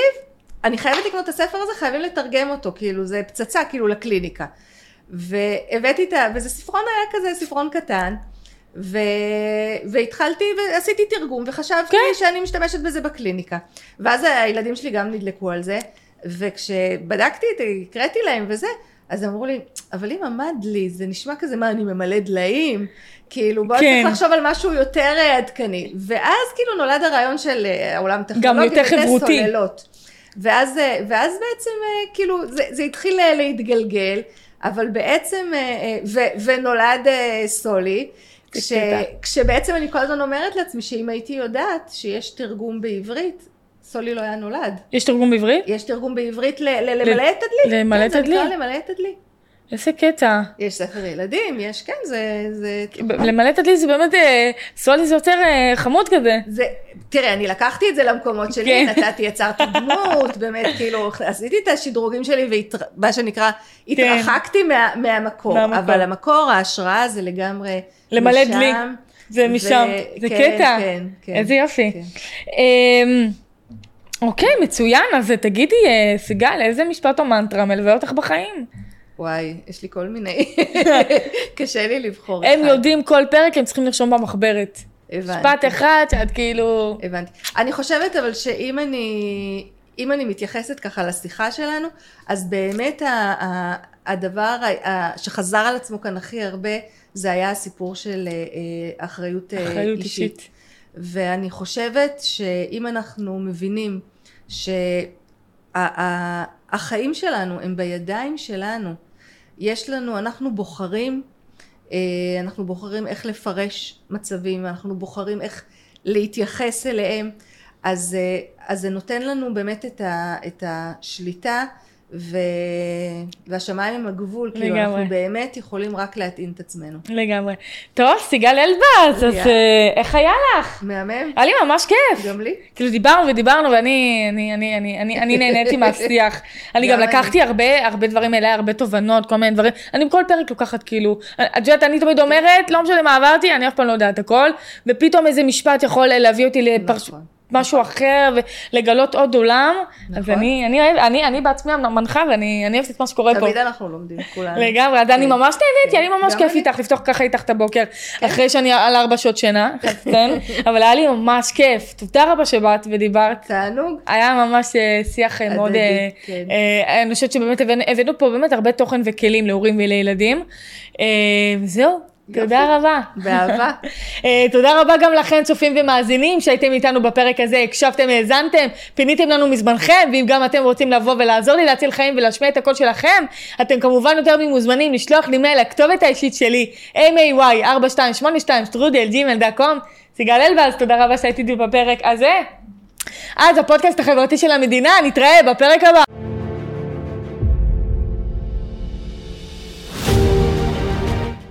אני חייבת לקנות את הספר הזה, חייבים לתרגם אותו, כאילו זה פצצה כאילו לקליניקה. והבאתי את ה... וזה ספרון היה כזה, ספרון קטן. ו... והתחלתי ועשיתי תרגום וחשבתי כן. שאני משתמשת בזה בקליניקה. ואז הילדים שלי גם נדלקו על זה, וכשבדקתי את, הקראתי להם וזה, אז אמרו לי, אבל אם עמד לי, זה נשמע כזה, מה, אני ממלא דליים? כאילו, בואי כן. צריך לחשוב על משהו יותר אה, עדכני. ואז כאילו נולד הרעיון של אה, העולם הטכנולוגי. יותר וזה חברותי. סוללות. ואז, אה, ואז בעצם, אה, כאילו, זה, זה התחיל אה, להתגלגל, אבל בעצם, ו, ונולד סולי. כש. כשבעצם אני כל הזמן אומרת לעצמי שאם הייתי יודעת שיש תרגום בעברית, סולי לא היה נולד. יש תרגום בעברית? יש תרגום בעברית ל- ל- למלא את הדלי. למלא כן, את הדלי? נקרא למלא את הדלי. איזה קטע. יש ספר ילדים, יש, כן, זה... זה... למלא את הדלי זה באמת, אה, סולי זה יותר אה, חמוד כזה. זה, תראה, אני לקחתי את זה למקומות שלי, כן. נתתי, יצרתי דמות, באמת, כאילו, עשיתי את השדרוגים שלי, ומה שנקרא, התרחקתי מה, מהמקור, כן. מהמקור. אבל המקור, ההשראה זה לגמרי למלא משם, דלי. זה ו- משם. זה כן, קטע. כן, כן. איזה יופי. כן. אמ, אוקיי, מצוין. אז תגידי, אה, סיגל, איזה משפט או מנטרה מלווה אותך בחיים? וואי, יש לי כל מיני, קשה לי לבחור הם אחד. יודעים כל פרק, הם צריכים לרשום במחברת. הבנתי. משפט אחד שאת כאילו... הבנתי. אני חושבת אבל שאם אני, אם אני מתייחסת ככה לשיחה שלנו, אז באמת ה, ה, הדבר ה, ה, שחזר על עצמו כאן הכי הרבה, זה היה הסיפור של אה, אה, אחריות, אה, אחריות אישית. ואני חושבת שאם אנחנו מבינים שהחיים שלנו הם בידיים שלנו, יש לנו, אנחנו בוחרים, אה, אנחנו בוחרים איך לפרש מצבים, אנחנו בוחרים איך להתייחס אליהם, אז, אה, אז זה נותן לנו באמת את, ה, את השליטה ו... והשמיים הם הגבול, כאילו לגמרי. אנחנו באמת יכולים רק להטעין את עצמנו. לגמרי. טוב, סיגל אלבז, אז. אה, איך היה לך? מהמם? היה לי ממש כיף. גם לי? כאילו דיברנו ודיברנו ואני אני, אני, אני, אני, אני נהניתי מהשיח. אני גם גם לקחתי הרבה, הרבה דברים אליי, הרבה תובנות, כל מיני דברים. אני בכל פרק לוקחת כאילו, את יודעת, אני תמיד אומרת, לא משנה מה עברתי, אני אף פעם לא יודעת הכל, ופתאום איזה משפט יכול להביא אותי לפרש... נכון. משהו אחר ולגלות עוד עולם. אז נכון. אני, אני, אוהב- אני, אני בעצמי מנחה ואני אני אוהבת את מה שקורה פה. תמיד אנחנו לומדים כולנו. לגמרי, אז אני כן. ממש נהניתי, כן. אני ממש גם כיף אני. איתך לפתוח ככה איתך את הבוקר, אחרי שאני על ארבע שעות שינה, כן? אבל היה לי ממש כיף, תודה רבה שבאת ודיברת. תענוג. היה ממש אה, שיח אה, מאוד, אה, כן. אני חושבת שבאמת הבאנו- פה באמת הרבה תוכן וכלים להורים ולילדים. זהו, תודה רבה. באהבה. אה, תודה רבה גם לכם צופים ומאזינים שהייתם איתנו בפרק הזה, הקשבתם, האזנתם, פיניתם לנו מזמנכם, ואם גם אתם רוצים לבוא ולעזור לי להציל חיים ולהשמיע את הקול שלכם, אתם כמובן יותר ממוזמנים לשלוח לי מייל לכתובת האישית שלי, may4282 שטרודל gmail.com, סיגל אלבז, תודה רבה שהייתי איתי בפרק הזה. אז הפודקאסט החברתי של המדינה, נתראה בפרק הבא.